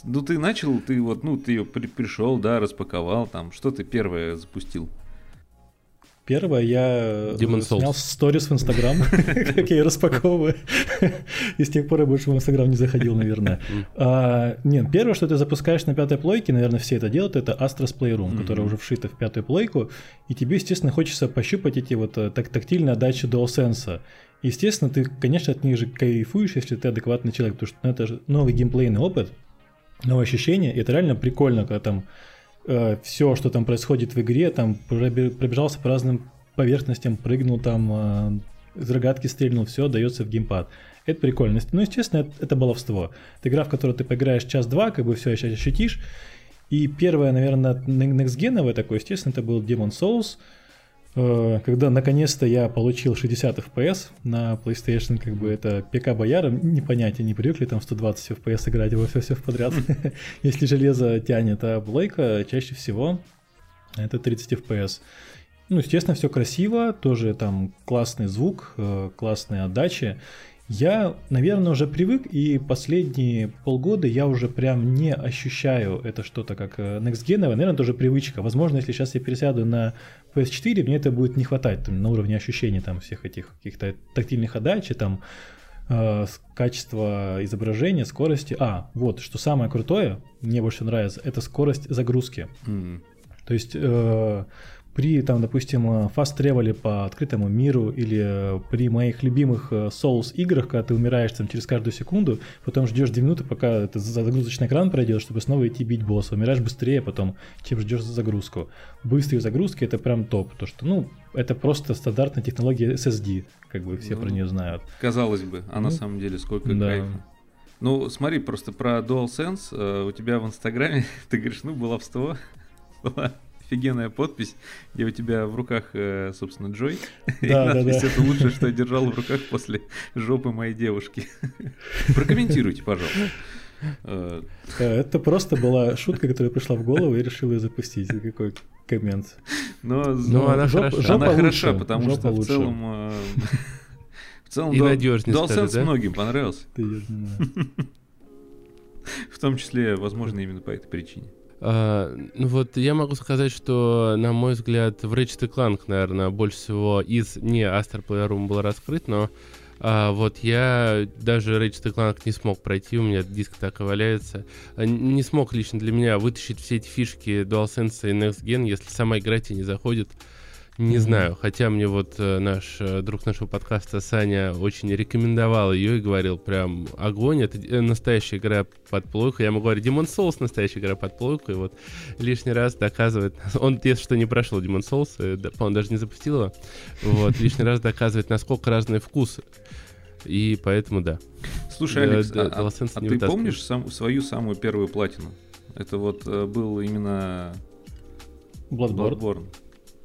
Ну ты начал, ты вот, ну ты ее при пришел, да, распаковал, там, что ты первое запустил? Первое, я Demon снял сторис в Инстаграм, как я ее распаковываю. И с тех пор я больше в Инстаграм не заходил, наверное. А, нет, первое, что ты запускаешь на пятой плойке, наверное, все это делают, это Astros Playroom, которая уже вшита в пятую плойку. И тебе, естественно, хочется пощупать эти вот э, так, тактильные отдачи DualSense. Естественно, ты, конечно, от них же кайфуешь, если ты адекватный человек, потому что ну, это же новый геймплейный опыт, новое ощущение, и это реально прикольно, когда там э, все, что там происходит в игре, там пробежался по разным поверхностям, прыгнул там, э, из рогатки стрельнул, все дается в геймпад. Это прикольно. Ну, естественно, это, это баловство. Это игра, в которую ты поиграешь час-два, как бы все ощутишь. И первое, наверное, next такое, естественно, это был Demon Souls – когда наконец-то я получил 60 FPS на PlayStation, как бы это ПК Бояра, не понятия, не привыкли там 120 FPS играть во все, все подряд. Если железо тянет, а Блейка чаще всего это 30 FPS. Ну, естественно, все красиво, тоже там классный звук, э, классные отдачи. Я, наверное, уже привык, и последние полгода я уже прям не ощущаю это что-то как э, Next Gen, наверное, тоже привычка. Возможно, если сейчас я пересяду на PS4, мне это будет не хватать там, на уровне ощущений там всех этих каких-то тактильных отдач, и там э, качества изображения, скорости. А, вот, что самое крутое, мне больше нравится, это скорость загрузки. Mm. То есть э, при, там, допустим, фаст-тревеле по открытому миру или э, при моих любимых э, Souls играх, когда ты умираешь там через каждую секунду, потом ждешь 2 минуты, пока это загрузочный экран пройдет, чтобы снова идти бить босса. Умираешь быстрее потом, чем ждешь загрузку. Быстрые загрузки это прям топ, то что, ну, это просто стандартная технология SSD, как бы все ну, про нее знают. Казалось бы, а ну, на самом деле сколько да. кайфа. Ну, смотри, просто про DualSense, э, у тебя в Инстаграме, ты говоришь, ну, баловство, была офигенная подпись, где у тебя в руках, э, собственно, Джой. Да, да, да. это лучшее, что я держал в руках после жопы моей девушки. Прокомментируйте, пожалуйста. Э, это просто была шутка, которая пришла в голову, и решил ее запустить. Какой коммент. Но, но ну, она жоп, хороша. Жопа она лучше, хороша, потому что лучше. в целом... Э, в целом, и надежнее DualSense да? многим понравился. В том числе, возможно, именно по этой причине. Uh, ну вот я могу сказать, что, на мой взгляд, в Ratchet Clank, наверное, больше всего из не Astor Playroom был раскрыт, но uh, вот я даже Ratchet Clank не смог пройти, у меня диск так и валяется. Uh, не смог лично для меня вытащить все эти фишки DualSense и Next Gen, если сама игра тебе не заходит. Не mm-hmm. знаю, хотя мне вот э, наш э, друг нашего подкаста Саня очень рекомендовал ее и говорил прям огонь, это э, настоящая игра под плойку. Я ему говорю, Demon Souls настоящая игра под плойку, и вот лишний раз доказывает, он, если что, не прошел Demon Souls, по-моему, даже не запустил его, вот, лишний раз доказывает, насколько разные вкусы. И поэтому да. Слушай, Алекс, а, а, а ты помнишь сам, свою самую первую платину? Это вот был именно Bloodborne. Bloodborne.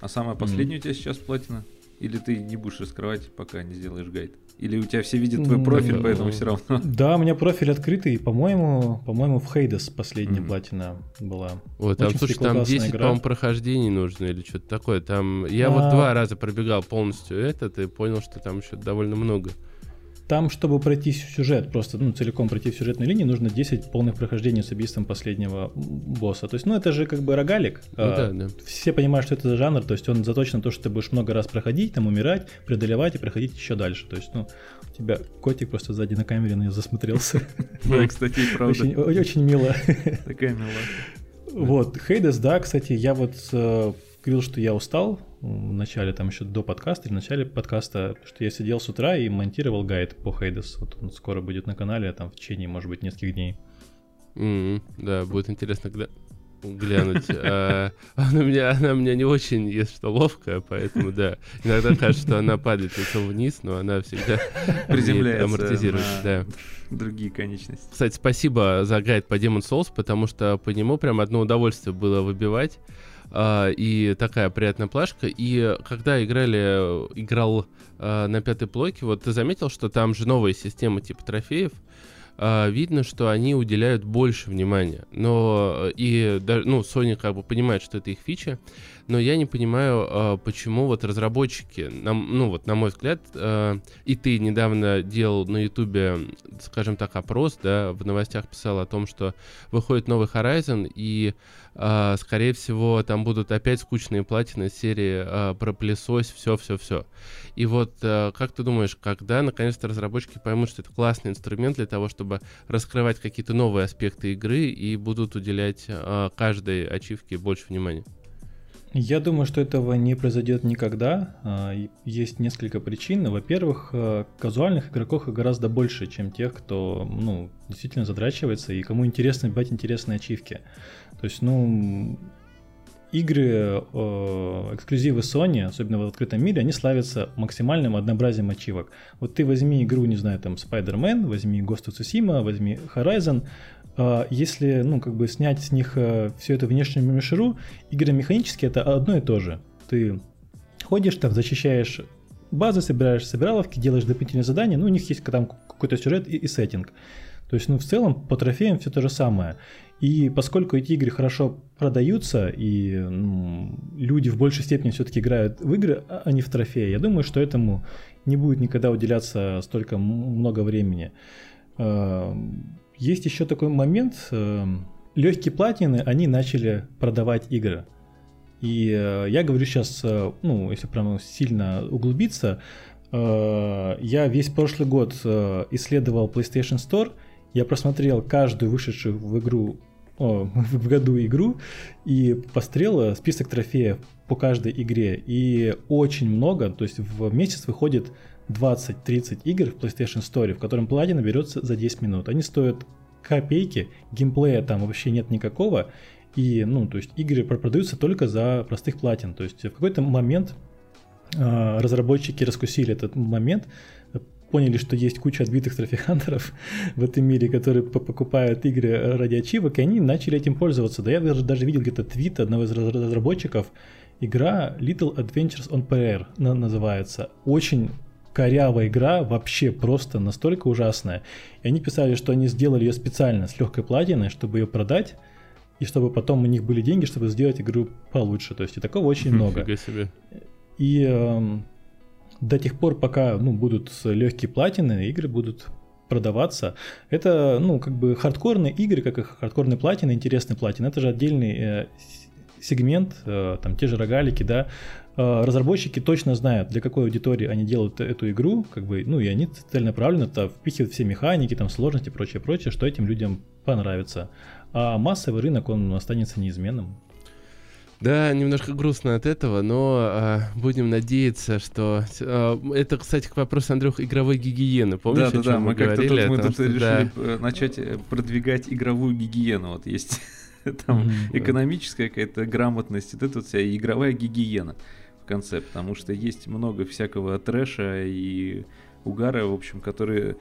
А самая последняя mm. у тебя сейчас платина? Или ты не будешь раскрывать, пока не сделаешь гайд? Или у тебя все видят твой профиль, поэтому все равно? Да, у меня профиль открытый. По-моему, по-моему, в Хейдес последняя mm. платина была. Ой, там, слушай, там 10, по-моему, прохождений нужно или что-то такое. Там я а... вот два раза пробегал полностью этот и понял, что там еще довольно много. Там, чтобы пройти сюжет, просто ну, целиком пройти в сюжетной линии, нужно 10 полных прохождений с убийством последнего босса. То есть, ну, это же как бы рогалик. Ну, да, да. Все понимают, что это за жанр, то есть он заточен на то, что ты будешь много раз проходить, там умирать, преодолевать и проходить еще дальше. То есть, ну, у тебя котик просто сзади на камере на нее засмотрелся. Да, кстати, правда. Очень мило. Такая милая. Вот, Хейдес, да, кстати, я вот э, говорил, что я устал в начале, там еще до подкаста, или в начале подкаста, что я сидел с утра и монтировал гайд по Хейдес. Вот он скоро будет на канале, там в течение, может быть, нескольких дней. Mm-hmm, да, будет интересно гля... глянуть. А, она, у меня, она у меня не очень, если что, ловкая, поэтому, да. Иногда кажется, что она падает лицом вниз, но она всегда приземляется амортизирует, да. другие конечности. Кстати, спасибо за гайд по Demon Souls, потому что по нему прям одно удовольствие было выбивать. Uh, и такая приятная плашка. И когда играли, играл uh, на пятой блоке, вот ты заметил, что там же новая система типа трофеев. Uh, видно, что они уделяют больше внимания. Но и ну, Sony как бы понимает, что это их фича. Но я не понимаю, почему вот разработчики, нам, ну вот на мой взгляд, и ты недавно делал на Ютубе, скажем так, опрос, да, в новостях писал о том, что выходит новый Horizon и скорее всего, там будут опять скучные платины серии про пылесось, все-все-все. И вот uh, как ты думаешь, когда наконец-то разработчики поймут, что это классный инструмент для того, чтобы раскрывать какие-то новые аспекты игры и будут уделять каждой ачивке больше внимания? Я думаю, что этого не произойдет никогда. Есть несколько причин. Во-первых, казуальных игроков гораздо больше, чем тех, кто ну, действительно задрачивается и кому интересно бить интересные ачивки. То есть, ну, игры, э, эксклюзивы Sony, особенно в открытом мире, они славятся максимальным однообразием ачивок. Вот ты возьми игру, не знаю, там Spider-Man, возьми Ghost of Tsushima, возьми Horizon, э, если, ну, как бы снять с них э, всю эту внешнюю мишеру, игры механически это одно и то же. Ты ходишь там, защищаешь базы, собираешь собираловки, делаешь дополнительные задания, ну, у них есть там какой-то сюжет и, и сеттинг. То есть, ну, в целом, по трофеям все то же самое. И поскольку эти игры хорошо продаются, и ну, люди в большей степени все-таки играют в игры, а не в трофеи, я думаю, что этому не будет никогда уделяться столько много времени. А, есть еще такой момент. Э, Легкие платины, они начали продавать игры. И э, я говорю сейчас, э, ну, если прямо сильно углубиться, я весь прошлый год исследовал PlayStation Store – я просмотрел каждую вышедшую в игру о, в году игру и пострел список трофеев по каждой игре. И очень много, то есть в месяц выходит 20-30 игр в PlayStation Store, в котором платина берется за 10 минут. Они стоят копейки, геймплея там вообще нет никакого. И, ну, то есть игры продаются только за простых платин. То есть в какой-то момент э, разработчики раскусили этот момент, поняли, что есть куча отбитых трофихантеров в этом мире, которые покупают игры ради ачивок, и они начали этим пользоваться. Да я даже, даже видел где-то твит одного из разработчиков, игра Little Adventures on Prayer называется. Очень корявая игра, вообще просто настолько ужасная. И они писали, что они сделали ее специально с легкой платиной, чтобы ее продать, и чтобы потом у них были деньги, чтобы сделать игру получше. То есть и такого очень много. Себе. И эм, до тех пор, пока ну, будут легкие платины, игры будут продаваться. Это, ну, как бы хардкорные игры, как и хардкорные платины, интересные платины. Это же отдельный э, сегмент, э, там те же рогалики, да. Э, разработчики точно знают, для какой аудитории они делают эту игру, как бы, ну, и они целенаправленно -то впихивают все механики, там, сложности, прочее, прочее, что этим людям понравится. А массовый рынок, он останется неизменным. Да, немножко грустно от этого, но а, будем надеяться, что... А, это, кстати, к вопросу, Андрюх, игровой гигиены. Помнишь, да, да, да, мы, мы говорили? Тут, мы том, тут что, решили да. Э, начать э, продвигать игровую гигиену. Вот есть там mm-hmm, экономическая какая-то грамотность, это вот вся игровая гигиена в конце, потому что есть много всякого трэша и угара, в общем, которые...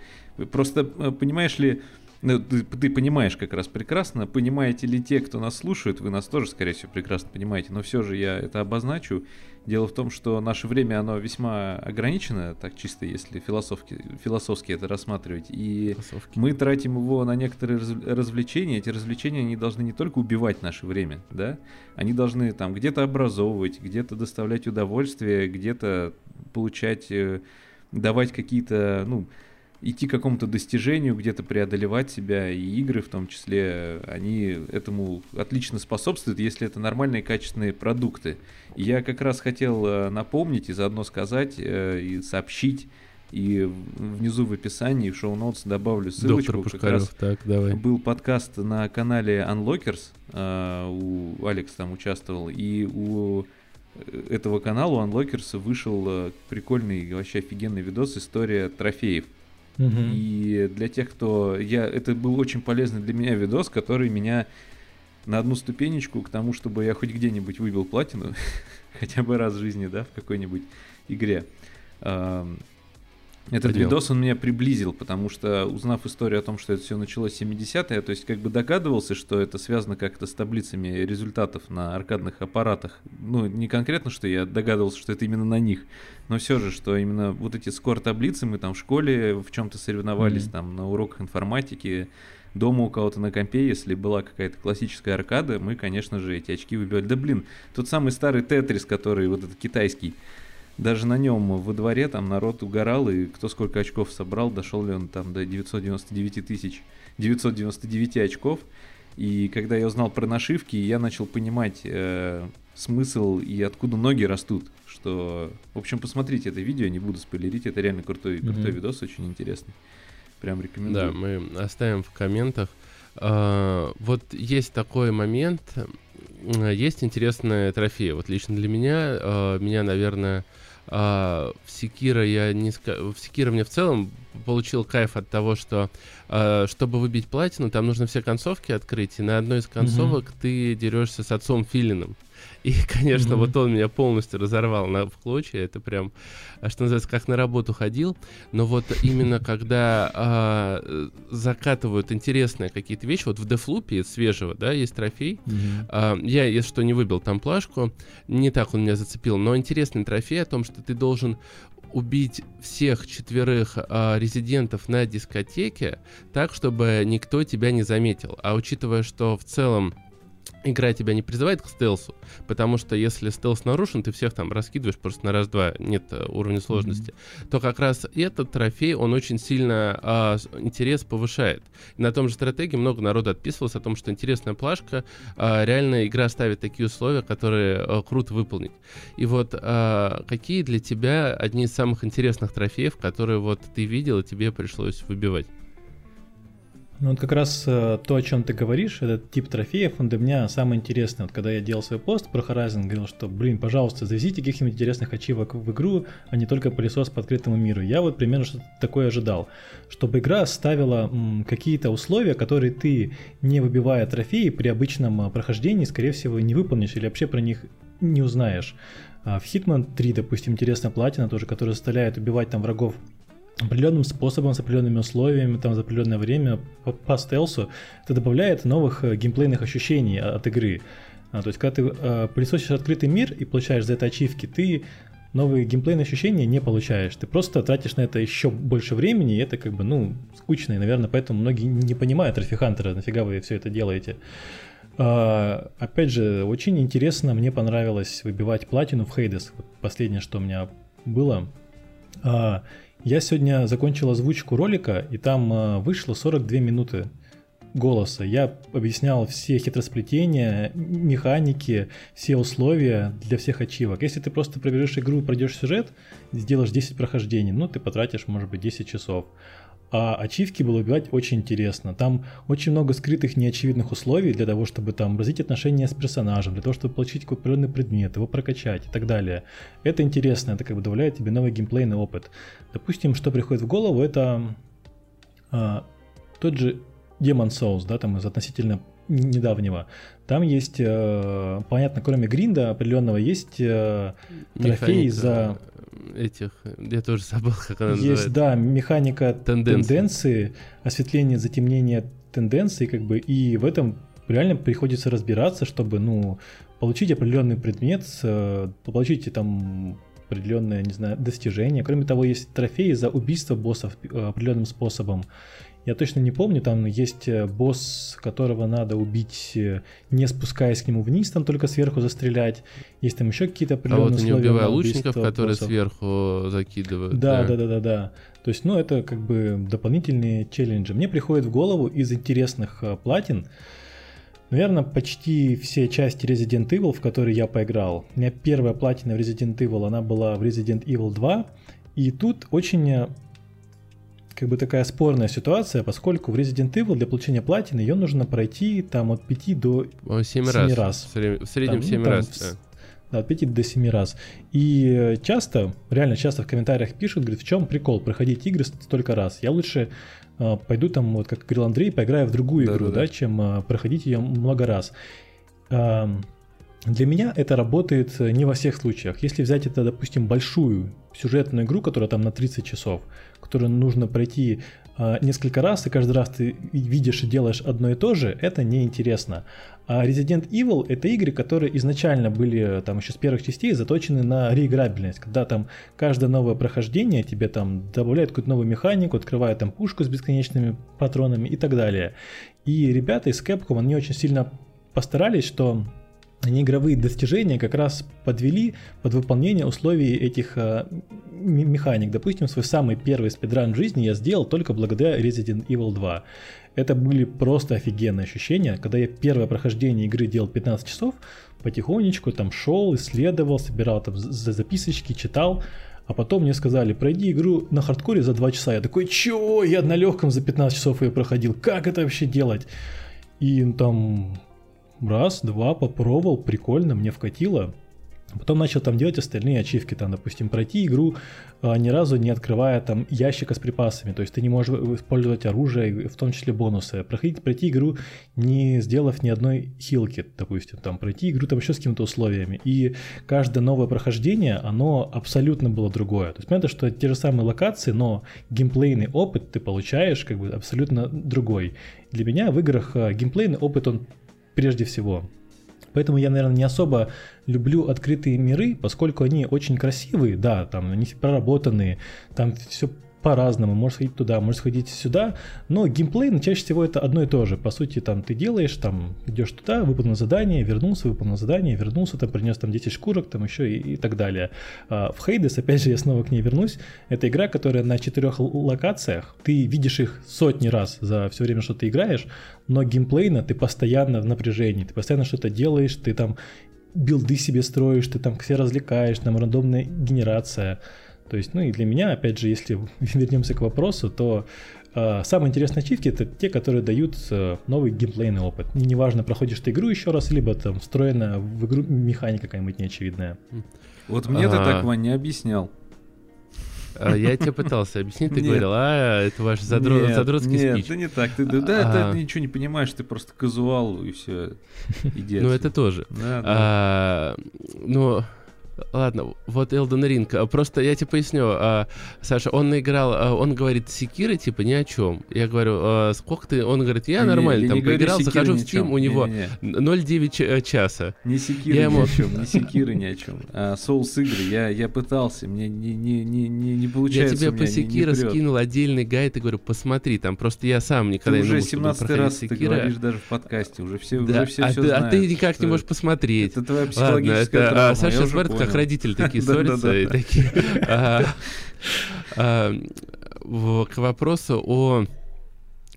Просто, э, понимаешь ли, ну, ты, ты понимаешь как раз прекрасно, понимаете ли те, кто нас слушает, вы нас тоже, скорее всего, прекрасно понимаете, но все же я это обозначу. Дело в том, что наше время, оно весьма ограничено, так чисто, если философски, философски это рассматривать, и Философки. мы тратим его на некоторые раз, развлечения, эти развлечения, они должны не только убивать наше время, да, они должны там где-то образовывать, где-то доставлять удовольствие, где-то получать, э, давать какие-то, ну, идти к какому-то достижению, где-то преодолевать себя, и игры в том числе, они этому отлично способствуют, если это нормальные качественные продукты. И я как раз хотел э, напомнить и заодно сказать э, и сообщить, и внизу в описании, в шоу-ноутс добавлю ссылочку. Доктор Пушкарев, так, давай. Был подкаст на канале Unlockers, э, у Алекс там участвовал, и у этого канала, у Unlockers, вышел прикольный, вообще офигенный видос «История трофеев». Угу. И для тех, кто... Я... Это был очень полезный для меня видос, который меня на одну ступенечку к тому, чтобы я хоть где-нибудь выбил платину, хотя бы раз в жизни, да, в какой-нибудь игре. Этот Подъем. видос он меня приблизил, потому что, узнав историю о том, что это все началось в 70-е, то есть как бы догадывался, что это связано как-то с таблицами результатов на аркадных аппаратах. Ну, не конкретно, что я догадывался, что это именно на них, но все же, что именно вот эти скор-таблицы, мы там в школе в чем-то соревновались, mm-hmm. там на уроках информатики, дома у кого-то на компе, если была какая-то классическая аркада, мы, конечно же, эти очки выбивали. Да блин, тот самый старый Тетрис, который вот этот китайский, даже на нем во дворе там народ угорал, и кто сколько очков собрал, дошел ли он там до 999 тысяч, 999 очков. И когда я узнал про нашивки, я начал понимать э, смысл и откуда ноги растут. Что, в общем, посмотрите это видео, не буду спойлерить, это реально крутой, mm-hmm. крутой видос, очень интересный. Прям рекомендую. Да, мы оставим в комментах. Uh, вот есть такой момент, есть интересные трофеи. Вот лично для меня, uh, меня, наверное, а, в Секира я не в Секира мне в целом получил кайф от того, что а, чтобы выбить платину, там нужно все концовки открыть, и на одной из концовок mm-hmm. ты дерешься с отцом Филином. И, конечно, mm-hmm. вот он меня полностью разорвал на, в клочья. Это прям, а, что называется, как на работу ходил. Но вот именно когда а, закатывают интересные какие-то вещи, вот в Дефлупе свежего, да, есть трофей. Mm-hmm. А, я, если что, не выбил там плашку. Не так он меня зацепил. Но интересный трофей о том, что ты должен убить всех четверых а, резидентов на дискотеке так, чтобы никто тебя не заметил. А учитывая, что в целом игра тебя не призывает к стелсу, потому что если стелс нарушен, ты всех там раскидываешь просто на раз-два, нет э, уровня сложности, mm-hmm. то как раз этот трофей, он очень сильно а, интерес повышает. И на том же стратегии много народу отписывалось о том, что интересная плашка, а, реально игра ставит такие условия, которые а, круто выполнить. И вот а, какие для тебя одни из самых интересных трофеев, которые вот ты видел и тебе пришлось выбивать? Ну вот как раз э, то, о чем ты говоришь, этот тип трофеев, он для меня самый интересный. Вот когда я делал свой пост про Horizon, говорил, что, блин, пожалуйста, завезите каких-нибудь интересных ачивок в игру, а не только пылесос по открытому миру. Я вот примерно что-то такое ожидал. Чтобы игра ставила какие-то условия, которые ты, не выбивая трофеи, при обычном э, прохождении, скорее всего, не выполнишь или вообще про них не узнаешь. А в Hitman 3, допустим, интересная платина тоже, которая заставляет убивать там врагов определенным способом, с определенными условиями, там, за определенное время по, по стелсу, это добавляет новых э, геймплейных ощущений от игры. А, то есть, когда ты э, пылесосишь открытый мир и получаешь за это ачивки, ты новые геймплейные ощущения не получаешь. Ты просто тратишь на это еще больше времени, и это как бы, ну, скучно, и, наверное, поэтому многие не понимают Рафихантера, нафига вы все это делаете. А, опять же, очень интересно, мне понравилось выбивать платину в Хейдес. Последнее, что у меня было. А, я сегодня закончил озвучку ролика, и там э, вышло 42 минуты голоса. Я объяснял все хитросплетения, механики, все условия для всех ачивок. Если ты просто пробежишь игру, пройдешь сюжет, сделаешь 10 прохождений, ну ты потратишь, может быть, 10 часов. А ачивки было убивать очень интересно. Там очень много скрытых неочевидных условий для того, чтобы там развить отношения с персонажем, для того, чтобы получить какой-то определенный предмет, его прокачать и так далее. Это интересно, это как бы добавляет тебе новый геймплейный опыт. Допустим, что приходит в голову, это а, тот же Demon Souls, да, там из относительно недавнего. Там есть, э, понятно, кроме гринда определенного, есть э, трофей за этих, я тоже забыл, как она Есть, называется. да, механика тенденции. тенденции, осветление, затемнение тенденций, как бы, и в этом реально приходится разбираться, чтобы, ну, получить определенный предмет, получить там определенное, не знаю, достижение. Кроме того, есть трофеи за убийство боссов э, определенным способом. Я точно не помню, там есть э, босс, которого надо убить, э, не спускаясь к нему вниз, там только сверху застрелять. Есть там еще какие-то определенные а вот условия. не убивая лучников, которые боссов. сверху закидывают. Да, да, да, да, да. То есть, ну, это как бы дополнительные челленджи. Мне приходит в голову из интересных э, платин, Наверное, почти все части Resident Evil, в которые я поиграл. У меня первая платина в Resident Evil, она была в Resident Evil 2. И тут очень как бы такая спорная ситуация, поскольку в Resident Evil для получения платины ее нужно пройти там от 5 до 7, 7 раз. раз. В среднем там, 7 ну, раз, там, да. Да, от 5 до 7 раз. И часто, реально часто в комментариях пишут, говорят, в чем прикол проходить игры столько раз. Я лучше э, пойду там, вот как говорил Андрей, поиграю в другую да, игру, да, да. да чем э, проходить ее много раз. Э, для меня это работает не во всех случаях. Если взять это, допустим, большую сюжетную игру, которая там на 30 часов, которую нужно пройти э, несколько раз, и каждый раз ты видишь и делаешь одно и то же, это неинтересно. А Resident Evil это игры, которые изначально были там еще с первых частей заточены на реиграбельность, когда там каждое новое прохождение тебе там добавляет какую-то новую механику, открывает там пушку с бесконечными патронами и так далее. И ребята из Capcom, они очень сильно постарались, что они игровые достижения как раз подвели под выполнение условий этих э, механик. Допустим, свой самый первый спидран жизни я сделал только благодаря Resident Evil 2. Это были просто офигенные ощущения, когда я первое прохождение игры делал 15 часов, потихонечку там шел, исследовал, собирал там записочки, читал, а потом мне сказали, пройди игру на хардкоре за 2 часа. Я такой, чё? Я на легком за 15 часов ее проходил. Как это вообще делать? И там раз, два, попробовал, прикольно, мне вкатило. Потом начал там делать остальные ачивки, там, допустим, пройти игру а, ни разу не открывая там ящика с припасами, то есть ты не можешь использовать оружие, в том числе бонусы. Проходить, пройти игру, не сделав ни одной хилки, допустим, там, пройти игру там еще с какими-то условиями. И каждое новое прохождение, оно абсолютно было другое. То есть понятно, что те же самые локации, но геймплейный опыт ты получаешь как бы абсолютно другой. Для меня в играх а, геймплейный опыт, он прежде всего. Поэтому я, наверное, не особо люблю открытые миры, поскольку они очень красивые, да, там они проработанные, там все по-разному, можешь сходить туда, можешь сходить сюда, но геймплей, ну, чаще всего это одно и то же. По сути, там ты делаешь, там идешь туда, выполнил задание, вернулся, выполнил задание, вернулся, там принес там 10 шкурок, там еще и, и так далее. А в Hades, опять же, я снова к ней вернусь, это игра, которая на четырех локациях, ты видишь их сотни раз за все время, что ты играешь, но геймплейно ты постоянно в напряжении, ты постоянно что-то делаешь, ты там билды себе строишь, ты там все развлекаешь, там рандомная генерация. То есть, ну и для меня, опять же, если вернемся к вопросу, то э, самые интересные ачивки это те, которые дают э, новый геймплейный опыт. И неважно, проходишь ты игру еще раз, либо там встроена в игру механика какая-нибудь неочевидная. Вот мне ты так, Вань, не объяснял. А, я тебе пытался объяснить, ты говорил, а, это ваш задро... нет, задротский нет, спич. Нет, да не так. Ты, да, а... ты ничего не понимаешь, ты просто казуал и все. Ну, это тоже. Да, да. А, ну, Ладно, вот Elden Ring. А, просто я тебе поясню. А, Саша, он наиграл, а, он говорит Секиры, типа, ни о чем. Я говорю, а, сколько ты? Он говорит, я нормально, там поиграл, захожу в Steam, у него 0,9 э, часа. Не Секиры я ни ему... о чем, не Секиры ни о чем. А Souls игры, я, я пытался, мне не, не, не, не, не получается. Я тебе по Секира скинул отдельный гайд и говорю, посмотри, там просто я сам никогда ты не уже 17 раз Секира. ты говоришь даже в подкасте, уже все, да, уже все, а, все ты, знают. А ты никак не можешь посмотреть. Это твоя психологическая Ладно, это, травма. А, Саша как родители такие ссорятся и такие... А, к вопросу о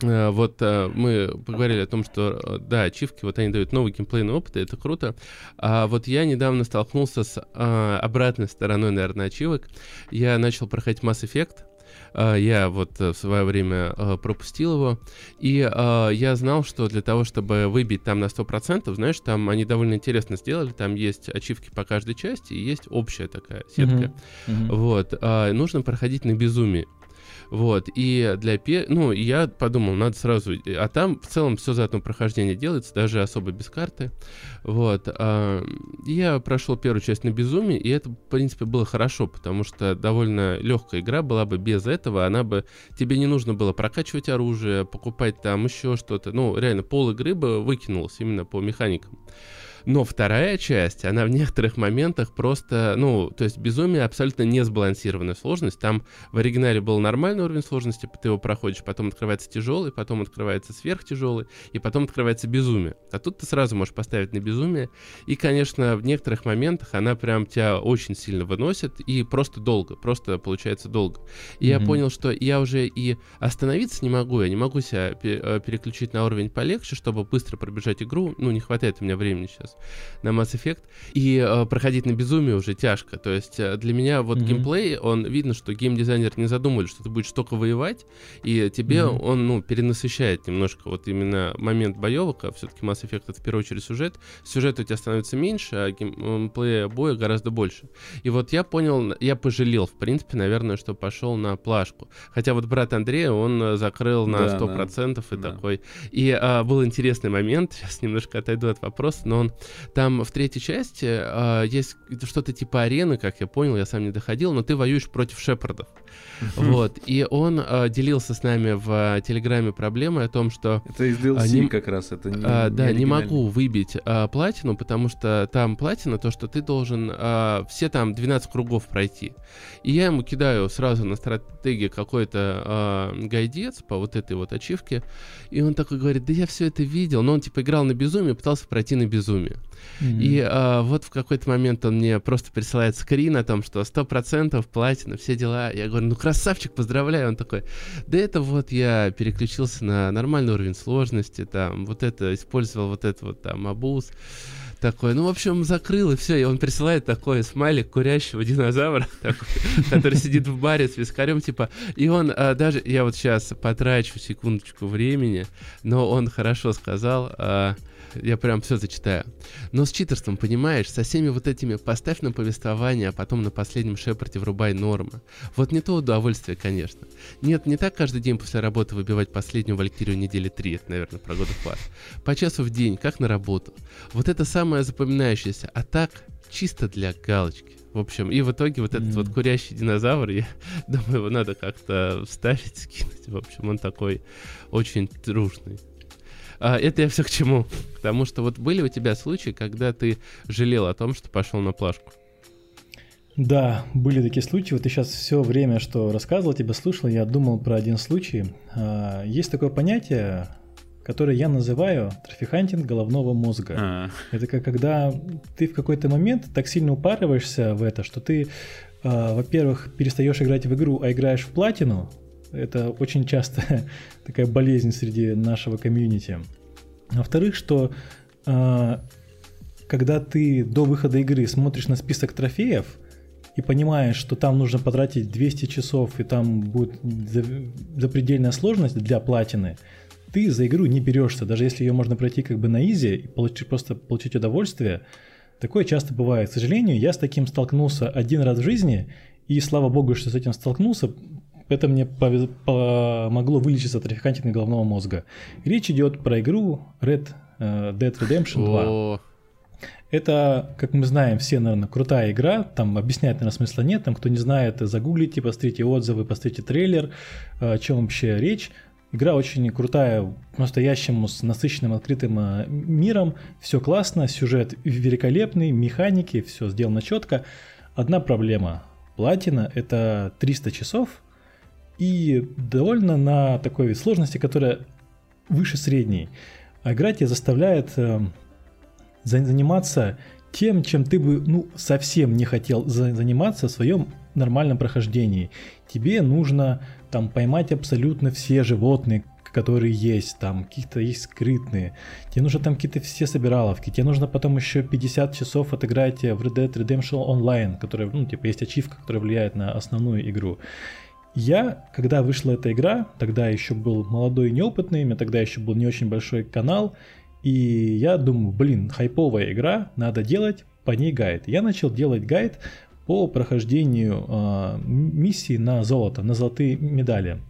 э, вот а, мы поговорили о том, что э, да, ачивки, вот они дают новый геймплейный опыт, и это круто. А вот я недавно столкнулся с а, обратной стороной, наверное, ачивок. Я начал проходить Mass Effect, а, я вот э, в свое время э, пропустил его, и а, я знал, что для того, чтобы выбить там на 100%, знаешь, там они довольно интересно сделали, там есть ачивки по каждой части, и есть общая такая сетка. Mm-hmm. Mm-hmm. Вот, а, нужно проходить на безумии. Вот, и для... Ну, я подумал, надо сразу... А там в целом все за одно прохождение делается, даже особо без карты. Вот. А, я прошел первую часть на безумии, и это, в принципе, было хорошо, потому что довольно легкая игра была бы без этого, она бы... Тебе не нужно было прокачивать оружие, покупать там еще что-то. Ну, реально, пол игры бы выкинулось именно по механикам. Но вторая часть, она в некоторых моментах просто, ну, то есть безумие абсолютно не сбалансированная сложность. Там в оригинале был нормальный уровень сложности, ты его проходишь, потом открывается тяжелый, потом открывается сверхтяжелый, и потом открывается безумие. А тут ты сразу можешь поставить на безумие. И, конечно, в некоторых моментах она прям тебя очень сильно выносит, и просто долго, просто получается долго. И mm-hmm. я понял, что я уже и остановиться не могу, я не могу себя э, переключить на уровень полегче, чтобы быстро пробежать игру. Ну, не хватает у меня времени сейчас на Mass Effect. И э, проходить на безумие уже тяжко. То есть э, для меня вот mm-hmm. геймплей, он видно, что геймдизайнер не задумали, что ты будешь только воевать, и тебе mm-hmm. он, ну, перенасыщает немножко вот именно момент боевок, а все-таки Mass Effect это в первую очередь сюжет. Сюжет у тебя становится меньше, а геймплея боя гораздо больше. И вот я понял, я пожалел, в принципе, наверное, что пошел на плашку. Хотя вот брат Андрея, он э, закрыл на да, 100% да. и да. такой. И а, был интересный момент, сейчас немножко отойду от вопроса, но он там в третьей части а, есть что-то типа арены, как я понял, я сам не доходил, но ты воюешь против шепардов. Вот. И он а, делился с нами в а, Телеграме проблемой о том, что... Это из DLC не, как раз, это не а, Да, не, могу выбить а, платину, потому что там платина, то, что ты должен а, все там 12 кругов пройти. И я ему кидаю сразу на стратегии какой-то а, гайдец по вот этой вот ачивке, и он такой говорит, да я все это видел, но он типа играл на безумие, пытался пройти на безумие. Mm-hmm. И а, вот в какой-то момент он мне просто присылает скрин о том, что 100% платина, все дела. Я говорю, ну красавчик, поздравляю. Он такой, да это вот я переключился на нормальный уровень сложности, там, вот это, использовал вот это вот там абуз такой, ну, в общем, закрыл, и все, и он присылает такой смайлик курящего динозавра, который сидит в баре с вискарем, типа, и он а, даже, я вот сейчас потрачу секундочку времени, но он хорошо сказал, а, я прям все зачитаю. Но с читерством, понимаешь, со всеми вот этими поставь на повествование, а потом на последнем шепарте врубай нормы. Вот не то удовольствие, конечно. Нет, не так каждый день после работы выбивать последнюю Валькирию недели три, это, наверное, про of War. По часу в день, как на работу. Вот это самое запоминающееся, а так чисто для галочки. В общем, и в итоге вот этот mm. вот курящий динозавр, я думаю, его надо как-то вставить, скинуть. В общем, он такой очень дружный. А, это я все к чему? Потому что вот были у тебя случаи, когда ты жалел о том, что пошел на плашку? Да, были такие случаи. Вот ты сейчас все время, что рассказывал, тебя слушал, я думал про один случай. А, есть такое понятие, которое я называю трафикантинг головного мозга. А. Это как когда ты в какой-то момент так сильно упарываешься в это, что ты, а, во-первых, перестаешь играть в игру, а играешь в платину, это очень часто такая болезнь среди нашего комьюнити. Во-вторых, что э, когда ты до выхода игры смотришь на список трофеев и понимаешь, что там нужно потратить 200 часов и там будет запредельная сложность для платины, ты за игру не берешься, даже если ее можно пройти как бы на изи и получить, просто получить удовольствие. Такое часто бывает. К сожалению, я с таким столкнулся один раз в жизни, и слава богу, что с этим столкнулся, это мне помогло вылечиться от трафикантинга головного мозга. Речь идет про игру Red э, Dead Redemption 2. О. Это, как мы знаем, все, наверное, крутая игра, там объяснять, наверное, смысла нет, там, кто не знает, загуглите, посмотрите отзывы, посмотрите трейлер, э, о чем вообще речь. Игра очень крутая, по-настоящему с насыщенным открытым э, миром, все классно, сюжет великолепный, механики, все сделано четко. Одна проблема. Платина — это 300 часов — и довольно на такой сложности, которая выше средней. А игра тебя заставляет э, заниматься тем, чем ты бы ну, совсем не хотел заниматься в своем нормальном прохождении. Тебе нужно там поймать абсолютно все животные, которые есть, там какие-то есть скрытные. Тебе нужно там какие-то все собираловки. Тебе нужно потом еще 50 часов отыграть в Red Dead Redemption Online, которая, ну, типа, есть ачивка, которая влияет на основную игру. Я, когда вышла эта игра, тогда еще был молодой и неопытный, у меня тогда еще был не очень большой канал, и я думаю, блин, хайповая игра, надо делать по ней гайд. Я начал делать гайд по прохождению э, миссии на золото, на золотые медали.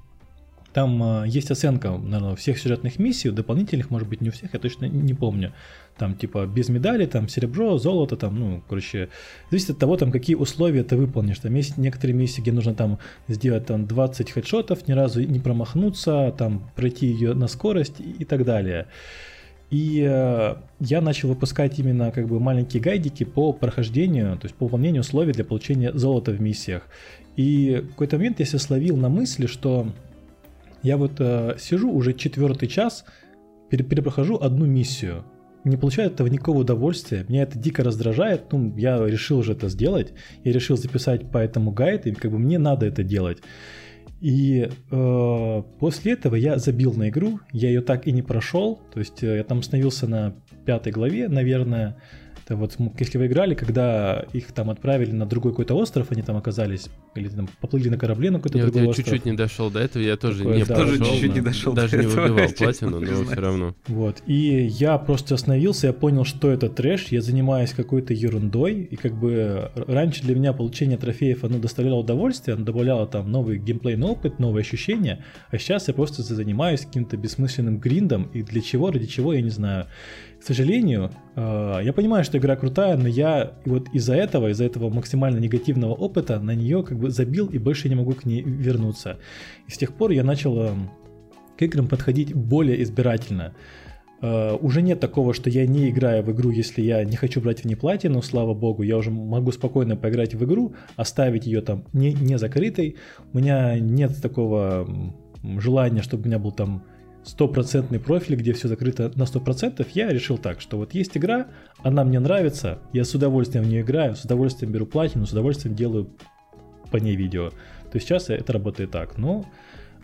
Там э, есть оценка, наверное, всех сюжетных миссий, дополнительных, может быть, не у всех, я точно не помню там типа без медали, там серебро, золото, там, ну, короче, зависит от того, там, какие условия ты выполнишь. Там есть некоторые миссии, где нужно там сделать там 20 хедшотов, ни разу не промахнуться, там пройти ее на скорость и, и так далее. И э, я начал выпускать именно как бы маленькие гайдики по прохождению, то есть по выполнению условий для получения золота в миссиях. И в какой-то момент я себя словил на мысли, что я вот э, сижу уже четвертый час, перепрохожу одну миссию, не получаю от этого никакого удовольствия, меня это дико раздражает, ну, я решил же это сделать, я решил записать по этому гайд, и как бы мне надо это делать. И э, после этого я забил на игру, я ее так и не прошел, то есть э, я там остановился на пятой главе, наверное, это вот, если вы играли, когда их там отправили на другой какой-то остров, они там оказались, или там поплыли на корабле на какой-то я, другой я остров. чуть-чуть не дошел до этого, я тоже Такое, не да, тоже чуть-чуть не дошел даже до не этого, выбивал платину, но все равно. Вот, и я просто остановился, я понял, что это трэш, я занимаюсь какой-то ерундой, и как бы раньше для меня получение трофеев, оно доставляло удовольствие, оно добавляло там новый геймплейный опыт, новые ощущения, а сейчас я просто занимаюсь каким-то бессмысленным гриндом, и для чего, ради чего, я не знаю. К сожалению, э, я понимаю, что игра крутая, но я вот из-за этого, из-за этого максимально негативного опыта на нее как бы забил и больше не могу к ней вернуться. И с тех пор я начал э, к играм подходить более избирательно. Uh, уже нет такого, что я не играю в игру, если я не хочу брать в ней платину, слава богу, я уже могу спокойно поиграть в игру, оставить ее там не, не закрытой. У меня нет такого желания, чтобы у меня был там стопроцентный профиль, где все закрыто на 100%, я решил так, что вот есть игра, она мне нравится, я с удовольствием в нее играю, с удовольствием беру платину, с удовольствием делаю по ней видео. То есть сейчас это работает так. Но,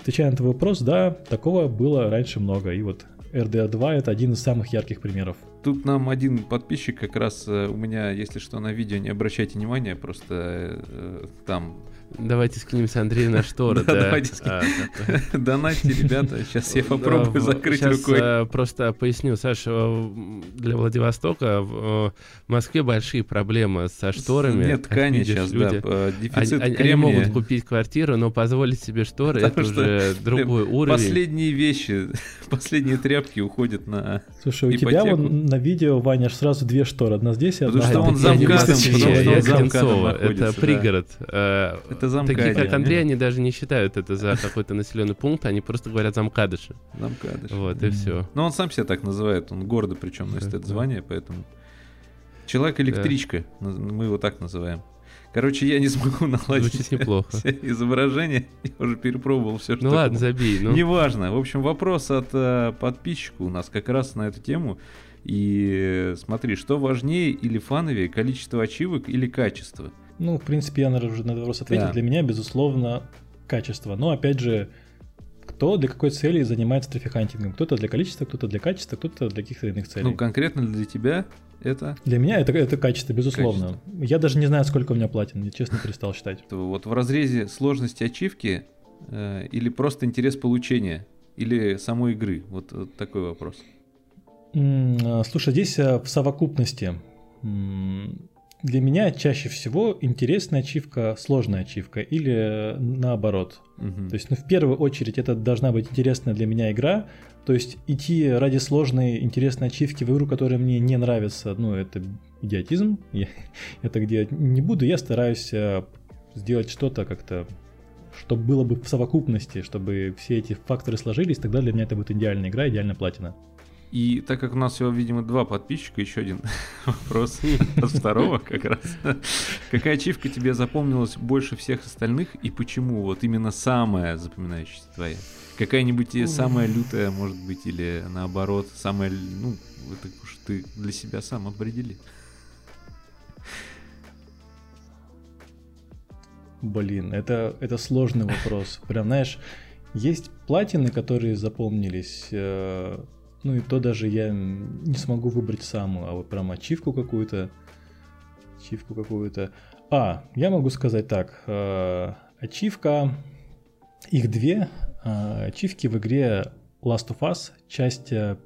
отвечая на твой вопрос, да, такого было раньше много. И вот RDA 2 это один из самых ярких примеров. Тут нам один подписчик как раз э, у меня, если что, на видео не обращайте внимания, просто э, там Давайте скинемся Андрею на шторы. Да, да. давайте скинем. А. Донатьте, ребята, сейчас я попробую в- закрыть рукой. э, Просто поясню, Саша, э, для Владивостока в э, Москве большие проблемы со шторами. Нет ткани видишь, сейчас, люди- да, Они, дефицит они- могут купить квартиру, но позволить себе шторы это Потому что уже другой уровень. Последние вещи, последние тряпки уходят на... Слушай, у тебя вон на видео, Ваня, сразу две шторы, одна здесь и Потому одна что А, он замкадом, потому что он замкадом это пригород. Это замкадыш. Такие, как. Андрей, они даже не считают это за какой-то населенный пункт, они просто говорят замкадыши. Замкадыш. Вот, и все. Но он сам себя так называет, он гордо причем носит это звание, поэтому... Человек-электричка, мы его так называем. Короче, я не смогу наладить Звучит неплохо. все изображения, я уже перепробовал все, что Ну ладно, забей. Ну, Неважно. В общем, вопрос от э, подписчика у нас как раз на эту тему. И э, смотри, что важнее или фановее, количество ачивок или качество? Ну, в принципе, я, наверное, уже на этот вопрос ответил. Да. Для меня, безусловно, качество. Но, опять же, кто для какой цели занимается трафикантингом? Кто-то для количества, кто-то для качества, кто-то для каких-то иных целей. Ну, конкретно для тебя это, Для меня это, это качество, безусловно. Я даже не знаю, сколько у меня платин, я честно перестал считать. вот в разрезе сложности ачивки э, или просто интерес получения, или самой игры? Вот, вот такой вопрос. А, Слушай, здесь а, в совокупности. Для меня чаще всего интересная ачивка, сложная ачивка или э, наоборот. Мгм. То есть, ну, в первую очередь, это должна быть интересная для меня игра. То есть, идти ради сложной, интересной ачивки в игру, которая мне не нравится, ну, это идиотизм. Я это где не буду. Я стараюсь э, сделать что-то как-то, чтобы было бы в совокупности, чтобы все эти факторы сложились, тогда для меня это будет идеальная игра, идеальная платина. И так как у нас всего, видимо, два подписчика, еще один вопрос от второго как раз. Какая ачивка тебе запомнилась больше всех остальных и почему? Вот именно самая запоминающаяся твоя. Какая-нибудь самая лютая, может быть, или наоборот, самая, ну, это уж ты для себя сам определи. Блин, это, это сложный вопрос. Прям, знаешь, есть платины, которые запомнились, э, ну и то даже я не смогу выбрать самую, а вот прям ачивку какую-то, ачивку какую-то. А, я могу сказать так, э, ачивка, их две, э, ачивки в игре Last of Us, часть э,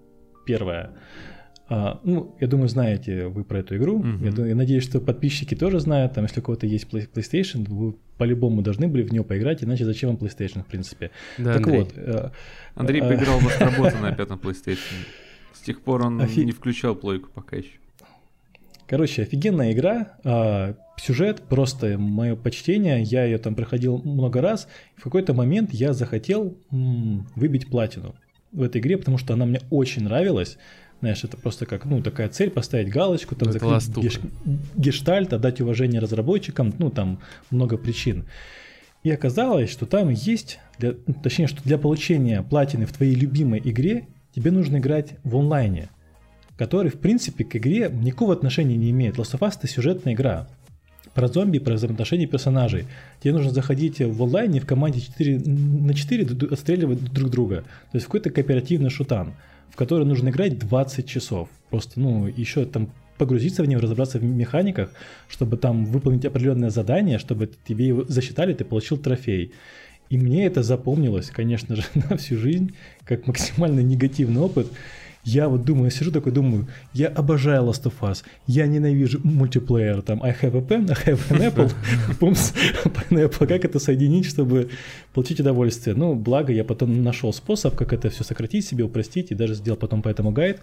первая. А, ну, я думаю, знаете вы про эту игру. Мгм. Я, я надеюсь, что подписчики тоже знают. Там, если у кого-то есть Play- PlayStation, вы по-любому должны были в нее поиграть, иначе зачем вам PlayStation, в принципе. да, так Андрей. вот, э, Андрей А. поиграл в Астробота на пятом PlayStation. С тех пор он Офи- не включал плойку пока еще. Короче, офигенная игра. а, сюжет просто мое почтение. Я ее там проходил много раз. В какой-то момент я захотел м, выбить платину в этой игре, потому что она мне очень нравилась. Знаешь, это просто как, ну, такая цель поставить галочку, там, Ну, это закрыть геш- гештальт, отдать уважение разработчикам, ну, там много причин. И оказалось, что там есть, для, ну, точнее, что для получения платины в твоей любимой игре тебе нужно играть в онлайне, который, в принципе, к игре никакого отношения не имеет. Last of Us — это сюжетная игра про зомби, про взаимоотношения персонажей. Тебе нужно заходить в онлайне в команде 4 на 4 д- д- отстреливать друг друга. То есть какой-то кооперативный шутан, в который нужно играть 20 часов. Просто, ну, еще там погрузиться в него, разобраться в механиках, чтобы там выполнить определенное задание, чтобы тебе его засчитали, ты получил трофей. И мне это запомнилось, конечно же, на всю жизнь, как максимально негативный опыт. Я вот думаю, сижу такой, думаю, я обожаю Last of Us, я ненавижу мультиплеер, там, I have a pen, I have an apple, пумс, pineapple, как это соединить, чтобы получить удовольствие. Ну, благо, я потом нашел способ, как это все сократить себе, упростить, и даже сделал потом по этому гайд.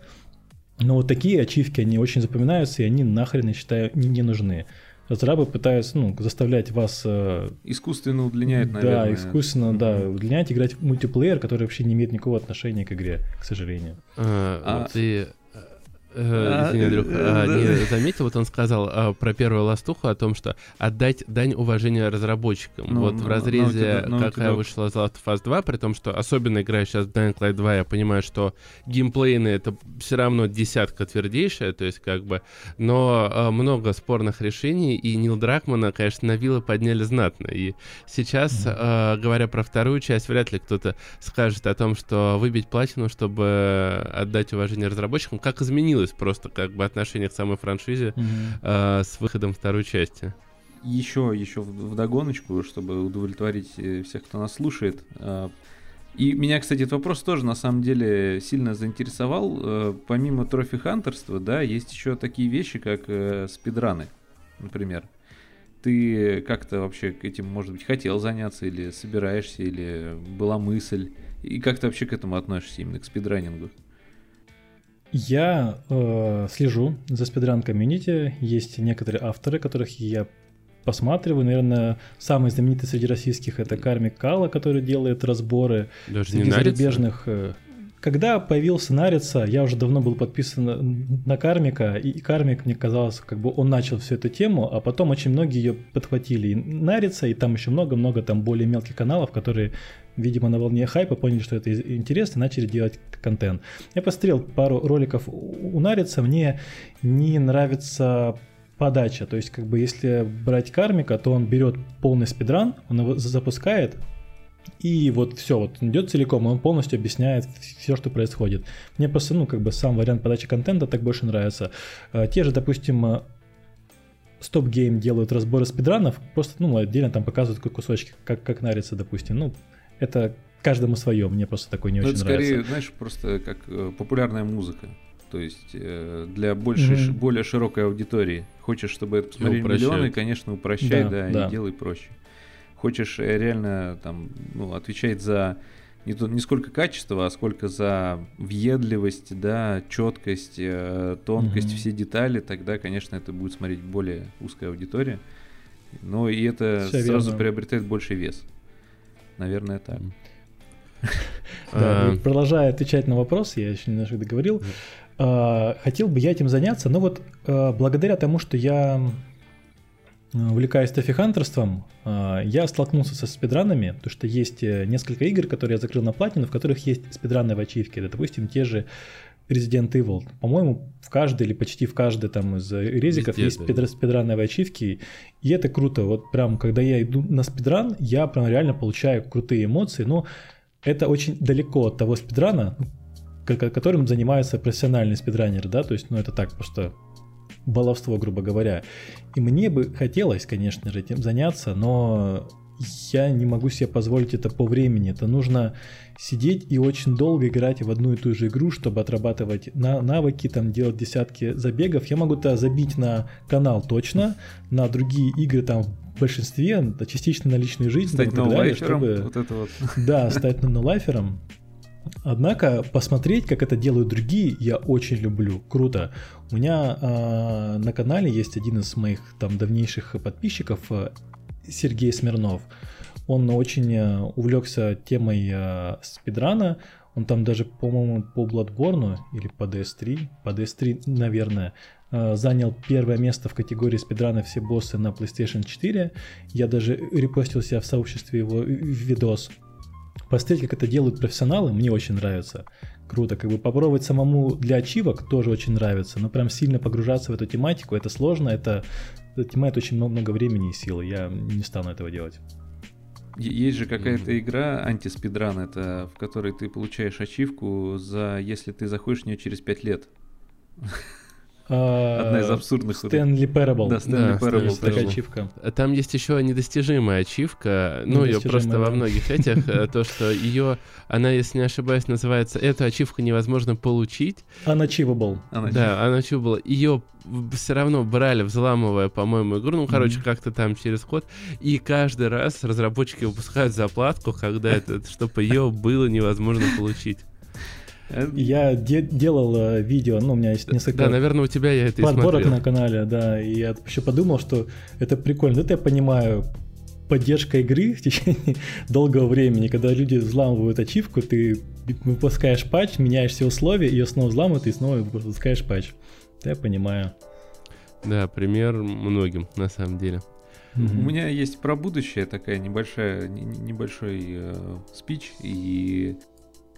Но вот такие ачивки, они очень запоминаются, и они нахрен, я считаю, не, не нужны. Разрабы пытаются, ну, заставлять вас э, Искусственно удлиняет, наверное. да, искусственно, да, удлинять, играть в мультиплеер, который вообще не имеет никакого отношения к игре, к сожалению. А, А- вот ты... э, А, Извини, Андрюх, э, а, не заметил, вот он сказал а, про первую ластуху о том, что отдать дань уважения разработчикам. Ну, вот ну, в разрезе, Naughty Dog- Naughty какая вышла The Last of Us 2, при том, что особенно играя сейчас в Dying Light 2, я понимаю, что геймплейно это все равно десятка твердейшая, то есть как бы, но много спорных решений, и Нил Дракмана, конечно, на вилы подняли знатно. И сейчас, говоря про вторую часть, вряд ли кто-то скажет о том, что выбить платину, чтобы отдать уважение разработчикам, как изменилось просто как бы отношение к самой франшизе а, с выходом второй части. Еще, еще в, догоночку, чтобы удовлетворить э, всех, кто нас слушает. А, И меня, кстати, этот вопрос тоже на самом деле сильно заинтересовал. Э, Помимо трофи-хантерства, да, есть еще такие вещи, как э, спидраны, например. Ты как-то вообще к этим, может быть, хотел заняться, или собираешься, или была мысль? И как ты вообще к этому относишься, именно к спидранингу? Я э, слежу за спидран комьюнити. Есть некоторые авторы, которых я посматриваю. Наверное, самый знаменитый среди российских это Кармик Кала, который делает разборы. Даже Среди зарубежных. э, Когда появился Нарица, я уже давно был подписан на, на Кармика, и Кармик, мне казалось, как бы он начал всю эту тему, а потом очень многие ее подхватили. И Нарица, и там еще много-много там более мелких каналов, которые, видимо, на волне хайпа поняли, что это интересно, начали делать контент. Я посмотрел пару роликов у Нарица, мне не нравится подача. То есть, как бы, если брать кармика, то он берет полный спидран, он его за- запускает, и вот все, вот он идет целиком, и он полностью объясняет все, что происходит. Мне просто, ну, как бы сам вариант подачи контента так больше нравится. Э, Те же, допустим, Стоп Гейм делают разборы спидранов, просто, ну, отдельно там показывают ку- кусочки, как, как нарится, допустим. Ну, это каждому свое, мне просто такое не Ну, очень это нравится. скорее, знаешь, просто как э, популярная музыка. То есть э, для большей, ши- более широкой аудитории. Хочешь, чтобы это посмотрели миллионы, конечно, упрощай, Да, да, да. и делай проще. Хочешь э, реально там, ну, отвечать за не, то, не сколько качество, а сколько за въедливость, да, четкость, тонкость, Мгм. все детали, тогда, конечно, это будет смотреть более узкая аудитория. Но и это Всё сразу верно. приобретает больший вес. Наверное, так. Да, и продолжая отвечать на вопрос, я еще немножко договорил. А, Хотел бы я этим заняться, но вот а, благодаря тому, что я м, увлекаюсь тофихантерством, а, я столкнулся со спидранами, потому что есть э, несколько игр, которые я закрыл на платину, в которых есть спидраны в ачивке. Это, допустим, те же Resident Evil. По-моему, в каждой или почти в каждой там из э, резиков Везде, есть да. спидра- спидрановые ачивки, и это круто. Вот прям, когда я иду на спидран, я прям реально получаю крутые эмоции, но это очень далеко от того спидрана, ко- ко- которым занимаются профессиональные спидранеры, да, то есть, ну, это так, просто баловство, грубо говоря. И мне бы хотелось, конечно же, этим заняться, но я не могу себе позволить это по времени. Это нужно сидеть и очень долго играть в одну и ту же игру, чтобы отрабатывать на навыки, там делать десятки забегов. Я могу то забить на канал точно, на другие игры там в большинстве, частично на личную жизнь там, Стать и так далее, чтобы... вот это вот. Да, стать нонолайфером. Однако посмотреть, как это делают другие, я очень люблю. Круто. У меня а, на канале есть один из моих там давнейших подписчиков, э, Сергей Смирнов. Он очень э, увлекся темой э, спидрана. Он там даже, по-моему, по Bloodborne или по DS3, по DS3, наверное, э, занял первое место в категории спидрана все боссы на PlayStation 4. Я даже репостил себя в сообществе его видос. Посмотреть, как это делают профессионалы, мне очень нравится. Круто. Как бы попробовать самому для ачивок тоже очень нравится. Но прям сильно погружаться в эту тематику, это сложно, это отнимает очень много, времени и силы. Я не стану этого делать. Есть же какая-то mm-hmm. игра антиспидран, это в которой ты получаешь ачивку за если ты заходишь в нее через 5 лет. А, Одна из абсурдных. Стэнли Parable. Да, Стэнли Parable. Такая ачивка. Там есть еще недостижимая ачивка, ну, ее просто во многих этих, э, то, что ее, она, если не ошибаюсь, называется, эту ачивку невозможно получить. Unachievable. Да, unachievable. Ее все равно брали, взламывая, по-моему, игру, ну, короче, mm-hmm. как-то там через код, и каждый раз разработчики выпускают заплатку, когда это, чтобы ее было невозможно получить. Я де- делал э, видео, ну, у меня есть несколько... Да, наверное, у тебя я это Подборок на канале, да, и я еще подумал, что это прикольно. Это я понимаю, поддержка игры в течение долгого времени, когда люди взламывают ачивку, ты выпускаешь патч, меняешь все условия, ее снова взламывают, и снова выпускаешь патч. Это я понимаю. Да, пример многим, на самом деле. Mm-hmm. У меня есть про будущее такая небольшая, небольшой э, спич, и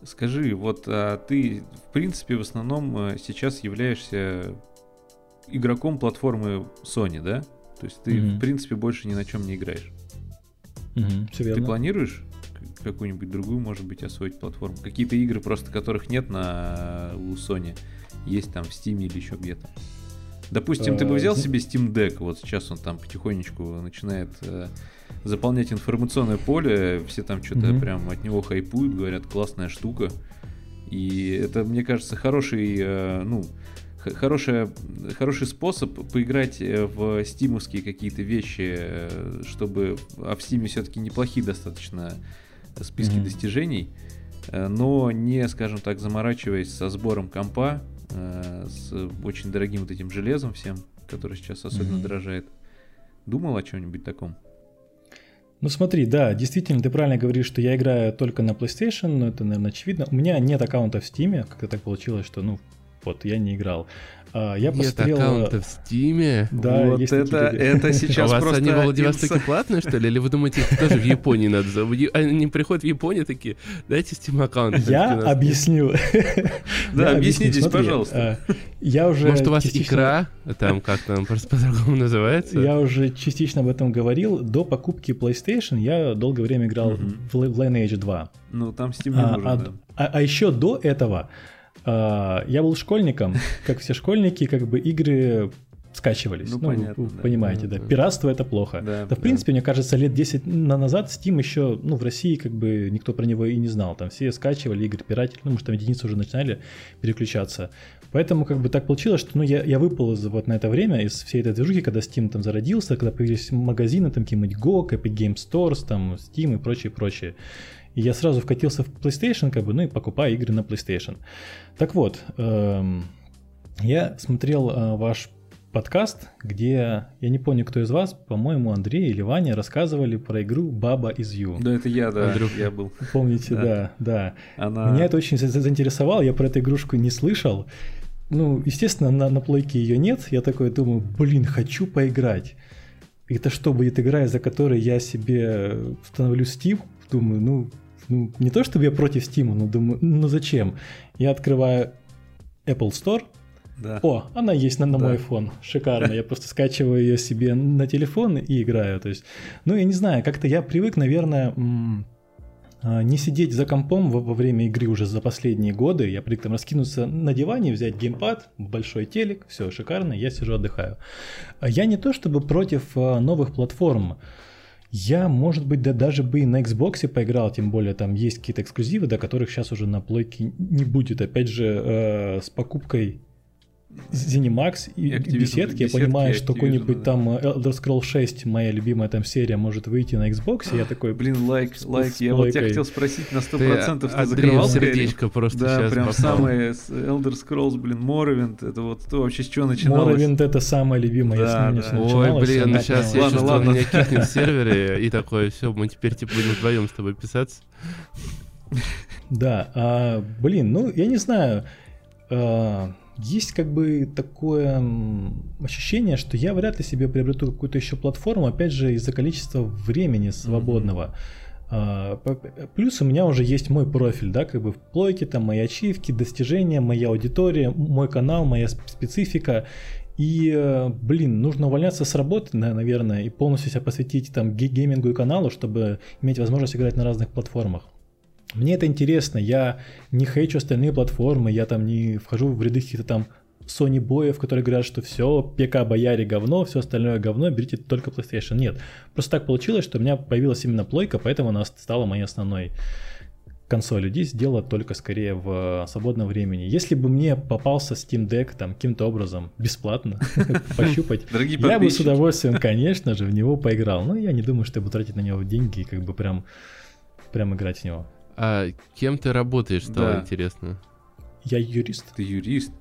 Скажи, вот а ты, в принципе, в основном э, сейчас являешься игроком платформы Sony, да? То есть ты, mm-hmm. в принципе, больше ни на чем не играешь. Mm-hmm, все верно. Ты планируешь какую-нибудь другую, может быть, освоить платформу? Какие-то игры, просто которых нет на у Sony, есть там в Steam или еще где-то? Допустим, ты бы взял себе Steam Deck, вот сейчас он там потихонечку начинает э, заполнять информационное поле, все там что-то mm-hmm. прям от него хайпуют, говорят, классная штука. И это, мне кажется, хороший, э, ну, хорошая, хороший способ поиграть э, в стимовские какие-то вещи, э, чтобы... А в стиме все-таки неплохие достаточно списки mm-hmm. достижений, но не, скажем так, заморачиваясь со сбором компа, с очень дорогим вот этим железом всем, который сейчас особенно mm-hmm. дорожает. Думал о чем-нибудь таком? Ну смотри, да, действительно, ты правильно говоришь, что я играю только на PlayStation, но это, наверное, очевидно. У меня нет аккаунта в Steam, как-то так получилось, что, ну, вот, я не играл. А, я Нет посмотрел... аккаунта в Стиме? Да, вот есть это, это сейчас У вас просто... они в Владивостоке платные, что ли? Или вы думаете, их тоже в Японии надо... Они приходят в Японию такие, дайте Steam аккаунт. Я объясню. Да, объяснитесь, пожалуйста. А, я уже... Может, у вас икра, там как там просто по-другому называется? Я уже частично об этом говорил. До покупки PlayStation я долгое время играл в Lineage 2. Ну, там Steam не а, нужен, А еще до этого а, я был школьником, как все школьники, как бы игры скачивались. Ну, ну понятно, вы, да. понимаете, да. Пиратство это плохо. Да, да, в принципе, мне кажется, лет 10 назад Steam еще, ну, в России как бы никто про него и не знал. Там все скачивали игры пиратели, ну, может, там единицы уже начинали переключаться. Поэтому как бы так получилось, что ну, я, я выпал из, вот на это время из всей этой движухи, когда Steam там зародился, когда появились магазины, там какие-нибудь GOG, Epic Game Stores, там Steam и прочее, прочее. И я сразу вкатился в PlayStation, как бы, ну и покупаю игры на PlayStation. Так вот, эм, я смотрел э, ваш подкаст, где, я не помню, кто из вас, по-моему, Андрей или Ваня рассказывали про игру Баба из Ю. Да, это я, да, Андрюх, я был. Помните, да, да. Она... Меня это очень заинтересовало, я про эту игрушку не слышал. Ну, естественно, на, на плойке ее нет. Я такой думаю, блин, хочу поиграть. Это что будет игра, из-за которой я себе установлю Steam? Думаю, ну, ну, не то чтобы я против Steam, но думаю, ну зачем? Я открываю Apple Store, да. О, она есть на, на да. мой iPhone. Шикарно. Я просто скачиваю ее себе на телефон и играю. То есть, ну, я не знаю, как-то я привык, наверное, а, не сидеть за компом во, во время игры уже за последние годы. Я привык там раскинуться на диване, взять геймпад, большой телек, все шикарно, я сижу отдыхаю. А я не то чтобы против а, новых платформ. Я, может быть, да даже бы и на Xbox поиграл, тем более там есть какие-то эксклюзивы, до которых сейчас уже на плойке не будет. Опять же, э, с покупкой Zenimax и Activision, беседки, я понимаю, что какой-нибудь да. там Elder Scrolls 6, моя любимая там серия, может выйти на Xbox, я такой... Блин, лайк, с, лайк, с я вот тебя хотел спросить на 100%, ты, ты закрывал сердечко просто Да, сейчас прям самое Elder Scrolls, блин, Morrowind, это вот то вообще с чего начиналось? Morrowind это самое любимое, да, я с да. Ой, блин, ну сейчас я ладно, чувствую, ладно. меня кикнет в сервере, и такое, все, мы теперь типа будем вдвоем с тобой писаться. Да, а, блин, ну, я не знаю. А, есть как бы такое ощущение, что я вряд ли себе приобрету какую-то еще платформу, опять же, из-за количества времени свободного. Mm-hmm. Плюс у меня уже есть мой профиль, да, как бы в плойке, там мои ачивки, достижения, моя аудитория, мой канал, моя специфика. И, э, блин, нужно увольняться с работы, наверное, и полностью себя посвятить там геймингу и каналу, чтобы иметь возможность играть на разных платформах. Мне это интересно, я не хейчу остальные платформы, я там не вхожу в ряды каких-то там Sony боев, которые говорят, что все, ПК бояре говно, все остальное говно, берите только PlayStation. Нет, просто так получилось, что у меня появилась именно плойка, поэтому она стала моей основной консолью. Здесь дело только скорее в свободном времени. Если бы мне попался Steam Deck там каким-то образом бесплатно пощупать, я бы с удовольствием, конечно же, в него поиграл. Но я не думаю, что я буду тратить на него деньги и как бы прям, прям играть в него. А кем ты работаешь, стало да. интересно? Я юрист. Ты юрист?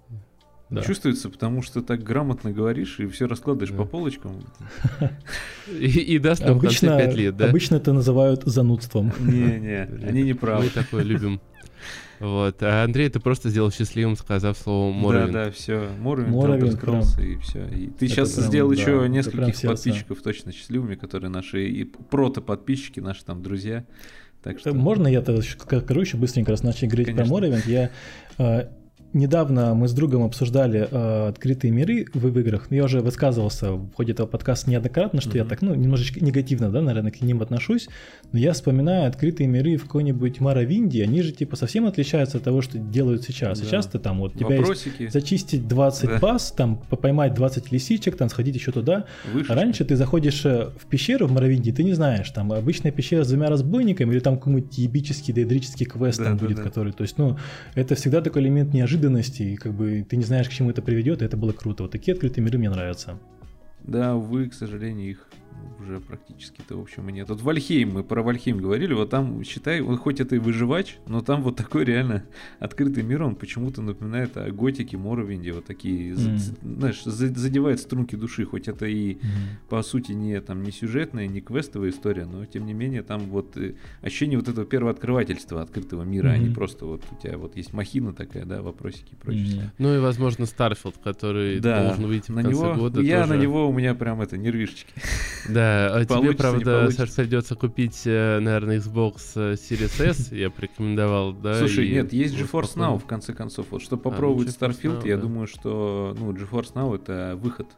Да. Чувствуется, потому что так грамотно говоришь и все раскладываешь да. по полочкам. И, и даст нам обычно, в конце 5 лет, да? Обычно это называют занудством. Не-не, они не правы. Мы такое любим. Вот. А Андрей ты просто сделал счастливым, сказав слово Моровин. Да, да, все. Моровин, Моровин раскрылся, и все. И ты это сейчас прям, сделал да, еще нескольких подписчиков точно счастливыми, которые наши и прото-подписчики, наши там друзья. Так что... Можно я то скажу еще быстренько, раз начали говорить Конечно. про Моровин? Я э, недавно мы с другом обсуждали э, открытые миры в, в играх. Я уже высказывался в ходе этого подкаста неоднократно, что mm-hmm. я так, ну, немножечко негативно, да, наверное, к ним отношусь. Но я вспоминаю открытые миры в какой-нибудь Маравинде, они же типа совсем отличаются от того, что делают сейчас. Да. Сейчас ты там вот, тебя Вопросики. есть зачистить 20 да. баз, там поймать 20 лисичек, там сходить еще туда. Вышечка. раньше ты заходишь э, в пещеру в Маравинде, ты не знаешь, там обычная пещера с двумя разбойниками или там какой-нибудь ебический дейдрический квест да, там да, будет, да. который, то есть, ну, это всегда такой элемент неожиданности неожиданности, и как бы ты не знаешь, к чему это приведет, и это было круто. Вот такие открытые миры мне нравятся. Да, увы, к сожалению, их уже практически-то, в общем, и нет. Вот Вальхейм, мы про Вальхейм говорили, вот там, считай, он хоть это и выживач, но там вот такой реально открытый мир, он почему-то напоминает о готике, Моровинде, вот такие, mm. за, знаешь, задевает струнки души, хоть это и, mm. по сути, не, там, не сюжетная, не квестовая история, но, тем не менее, там вот э, ощущение вот этого первооткрывательства открытого мира, mm-hmm. а не просто вот у тебя вот есть махина такая, да, вопросики и прочее. Mm-hmm. Ну и, возможно, Starfield, который да, должен выйти в конце него, года. Я тоже... на него, у меня прям это, нервишечки. Да, а тебе, правда, Саш, придется купить, э, наверное, Xbox э, Series S, я порекомендовал, да? Слушай, нет, есть GeForce Now, в конце концов. Вот, чтобы а, ну, попробовать Starfield, я думаю, что, ну, GeForce Now — это выход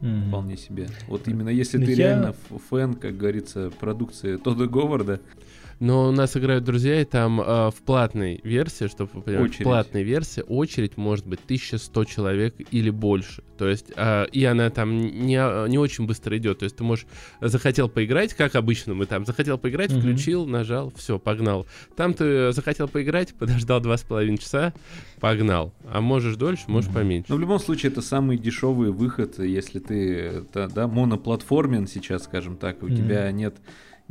mm вполне себе. Вот именно если ну, ты реально фэн, как говорится, продукции Тодда Говарда, но у нас играют друзья, и там э, в платной версии, чтобы вы понимали, в платной версии очередь может быть 1100 человек или больше. То есть, э, и она там не, не очень быстро идет. То есть ты можешь, захотел поиграть, как обычно мы там, захотел поиграть, включил, нажал, все, погнал. Там ты захотел поиграть, подождал два с половиной часа, погнал. А можешь дольше, можешь поменьше. Но в любом случае это самый дешевый выход, если ты, да, да моноплатформен сейчас, скажем так, у тебя нет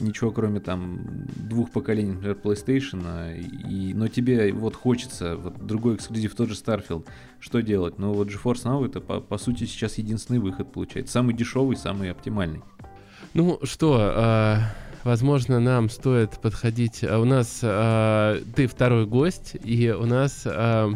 ничего кроме там двух поколений, например, PlayStation, и, но тебе вот хочется вот другой эксклюзив, тот же Starfield, что делать? Ну вот GeForce Now это по, по сути сейчас единственный выход получается, самый дешевый, самый оптимальный. Ну что, э, возможно, нам стоит подходить. А у нас э, ты второй гость, и у нас э,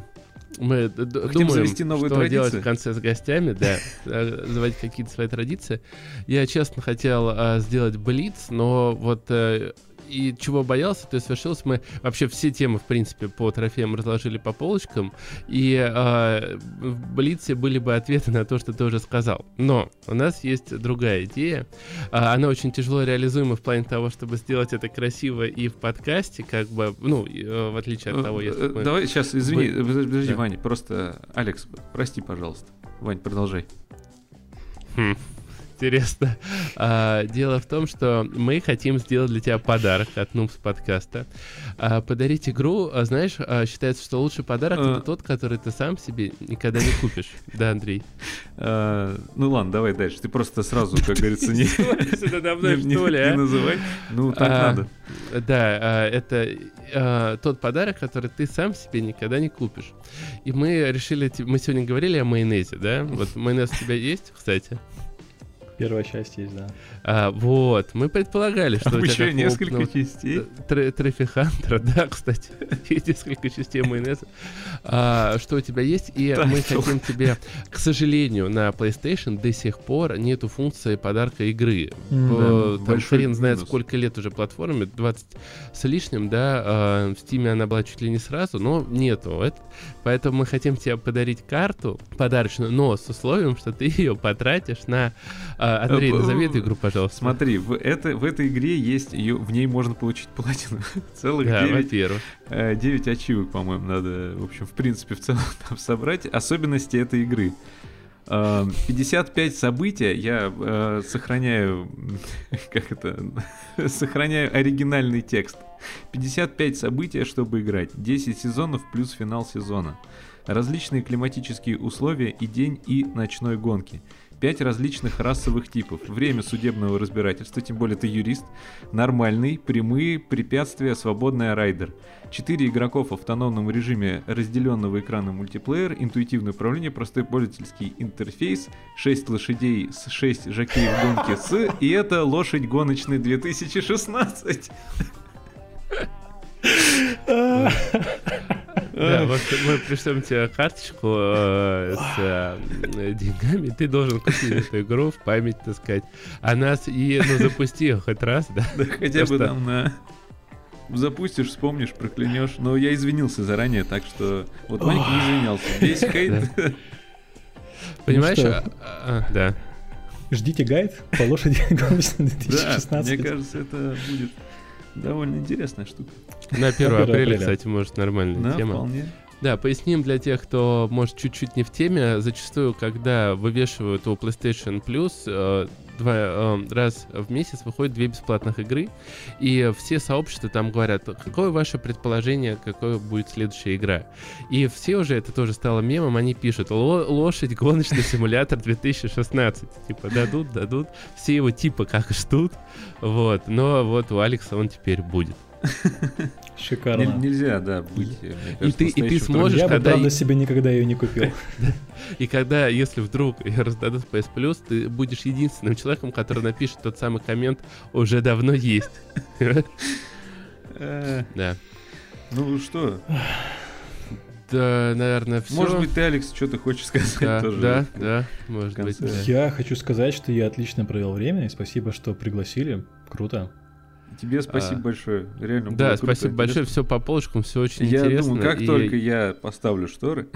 мы Хотим думаем, завести новые что традиции. делать в конце с гостями, да, э, заводить какие-то свои традиции. Я, честно, хотел а, сделать блиц, но вот а, и чего боялся, то есть свершилось. Мы вообще все темы, в принципе, по трофеям разложили по полочкам, и э, в Блице были бы ответы на то, что ты уже сказал. Но у нас есть другая идея. Э, она очень тяжело реализуема в плане того, чтобы сделать это красиво и в подкасте, как бы, ну, э, в отличие от того, если мы... Давай сейчас, извини, подожди, да. Ваня, просто, Алекс, прости, пожалуйста. Вань, продолжай. Хм интересно. А, дело в том, что мы хотим сделать для тебя подарок от Нумс подкаста. А, подарить игру, а, знаешь, а, считается, что лучший подарок это а. тот, который ты сам себе никогда не купишь. Да, Андрей? А, ну ладно, давай дальше. Ты просто сразу, как говорится, не не называй. Ну, так надо. Да, это тот подарок, который ты сам себе никогда не купишь. И мы решили, мы сегодня говорили о майонезе, да? Вот майонез у тебя есть, кстати? Первая часть есть, да. А, вот, мы предполагали, что Там у тебя еще несколько опытного частей. тре- Трефихантера, да, кстати, есть несколько частей майонеза, а, что у тебя есть, и мы хотим тебе, к сожалению, на PlayStation до сих пор нету функции подарка игры. Там хрен знает, сколько лет уже платформе, 20 с лишним, да, а, в Steam она была чуть ли не сразу, но нету. Это- поэтому мы хотим тебе подарить карту подарочную, но с условием, что ты ее потратишь на... а, Андрей, Э, назови э, эту игру, пожалуйста. Смотри, в, это, в этой игре есть, ее, в ней можно получить платину. Целых Да, 9, во-первых. э, 9 ачивок, по-моему, надо, в общем, в принципе, в целом там собрать. Особенности этой игры. Э, 55 события я э, сохраняю, как это, сохраняю оригинальный текст. 55 события, чтобы играть. 10 сезонов плюс финал сезона. Различные климатические условия и день, и ночной гонки. Пять различных расовых типов. Время судебного разбирательства, тем более ты юрист. Нормальный, прямые, препятствия, свободная райдер. Четыре игроков в автономном режиме разделенного экрана мультиплеер, интуитивное управление, простой пользовательский интерфейс, 6 лошадей с 6 жокеев гонки с, и это лошадь гоночный 2016. Да, вот мы пришлем тебе карточку э, с э, деньгами, ты должен купить эту игру в память, так сказать. А нас и, ну, запусти хоть раз, да? Да хотя бы там на... Запустишь, вспомнишь, проклянешь. Но я извинился заранее, так что вот Ванька не извинялся. Весь хейт. Понимаешь? что? а, а, Да. Ждите гайд по лошади гоночной Да, 2016. мне кажется, это будет довольно интересная штука. На 1 1 апреля, кстати, может нормальная тема. Да, поясним для тех, кто, может, чуть-чуть не в теме. Зачастую, когда вывешивают у PlayStation Plus, э, два, э, раз в месяц выходит две бесплатных игры, и все сообщества там говорят, какое ваше предположение, какой будет следующая игра. И все уже, это тоже стало мемом, они пишут, «Ло- лошадь, гоночный симулятор 2016. Типа, дадут, дадут. Все его типа как ждут. Вот, но вот у Алекса он теперь будет. Шикарно. Нель- Нельзя, да, быть. мне кажется, ты- и ты сможешь- Я бы, когда правда, и- себе никогда ее не купил. И когда, если вдруг раздадут PS Plus, ты будешь единственным человеком, который напишет тот самый коммент «уже давно есть». Да. Ну что, Да, наверное, все. может быть, ты, Алекс, что-то хочешь сказать да, тоже? да, да, может быть. да. Я хочу сказать, что я отлично провел время, и спасибо, что пригласили. Круто. Тебе спасибо А, большое. Реально было Да, круто, спасибо большое, интересно. все по полочкам, все очень Я интересно. думаю, как и- только я поставлю шторы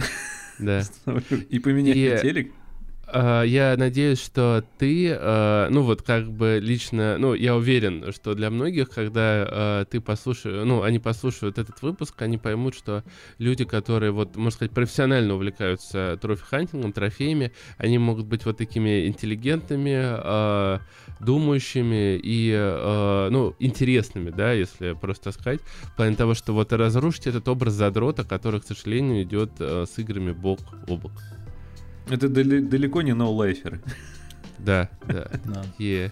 Да. и поменяю И- телек, Я надеюсь, что ты, а, ну вот как бы лично, ну я уверен, что для многих, когда а, ты послушаешь, ну они послушают этот выпуск, они поймут, что люди, которые вот, можно сказать, профессионально увлекаются трофи-хантингом, трофеями, они могут быть вот такими интеллигентными, а, думающими и, а, ну, интересными, да, если просто сказать, в плане того, что вот разрушить этот образ задрота, который, к сожалению, идет а, с играми бок о бок. Это далеко не ноулайферы. Да, да. И,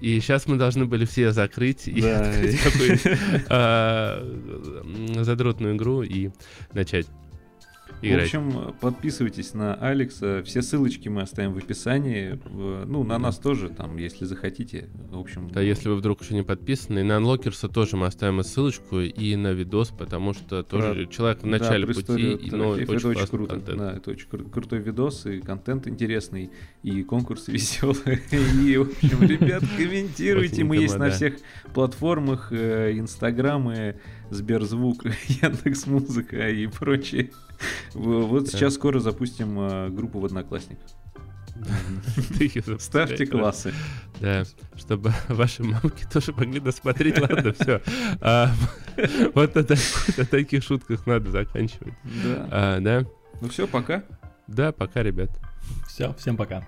и сейчас мы должны были все закрыть и Да. открыть какую-нибудь, а, задротную игру и начать В играть. общем, подписывайтесь на Алекса. Все ссылочки мы оставим в описании. В- Ну, на нас тоже, там, если захотите. В общем, Да, если вы вдруг еще не подписаны, и на Unlockers'а тоже мы оставим ссылочку и на видос, потому что тоже человек в Да, начале про пути, и, трофеев. очень, это очень круто. контент. Да, это очень кру- крутой видос, и контент интересный, и конкурсы веселые. И, в общем, ребят, комментируйте. Мы есть на да. всех платформах, э, Инстаграмы, Сберзвук, Яндекс Музыка и прочее. Вот сейчас скоро запустим э, группу в Одноклассниках. Запускаешь, Ставьте классы. Да, чтобы ваши мамки тоже могли досмотреть. Ладно, все. Вот на так- на таких шутках надо заканчивать. Да. А, Да, Ну все, пока. да, пока, ребят. Все, всем пока.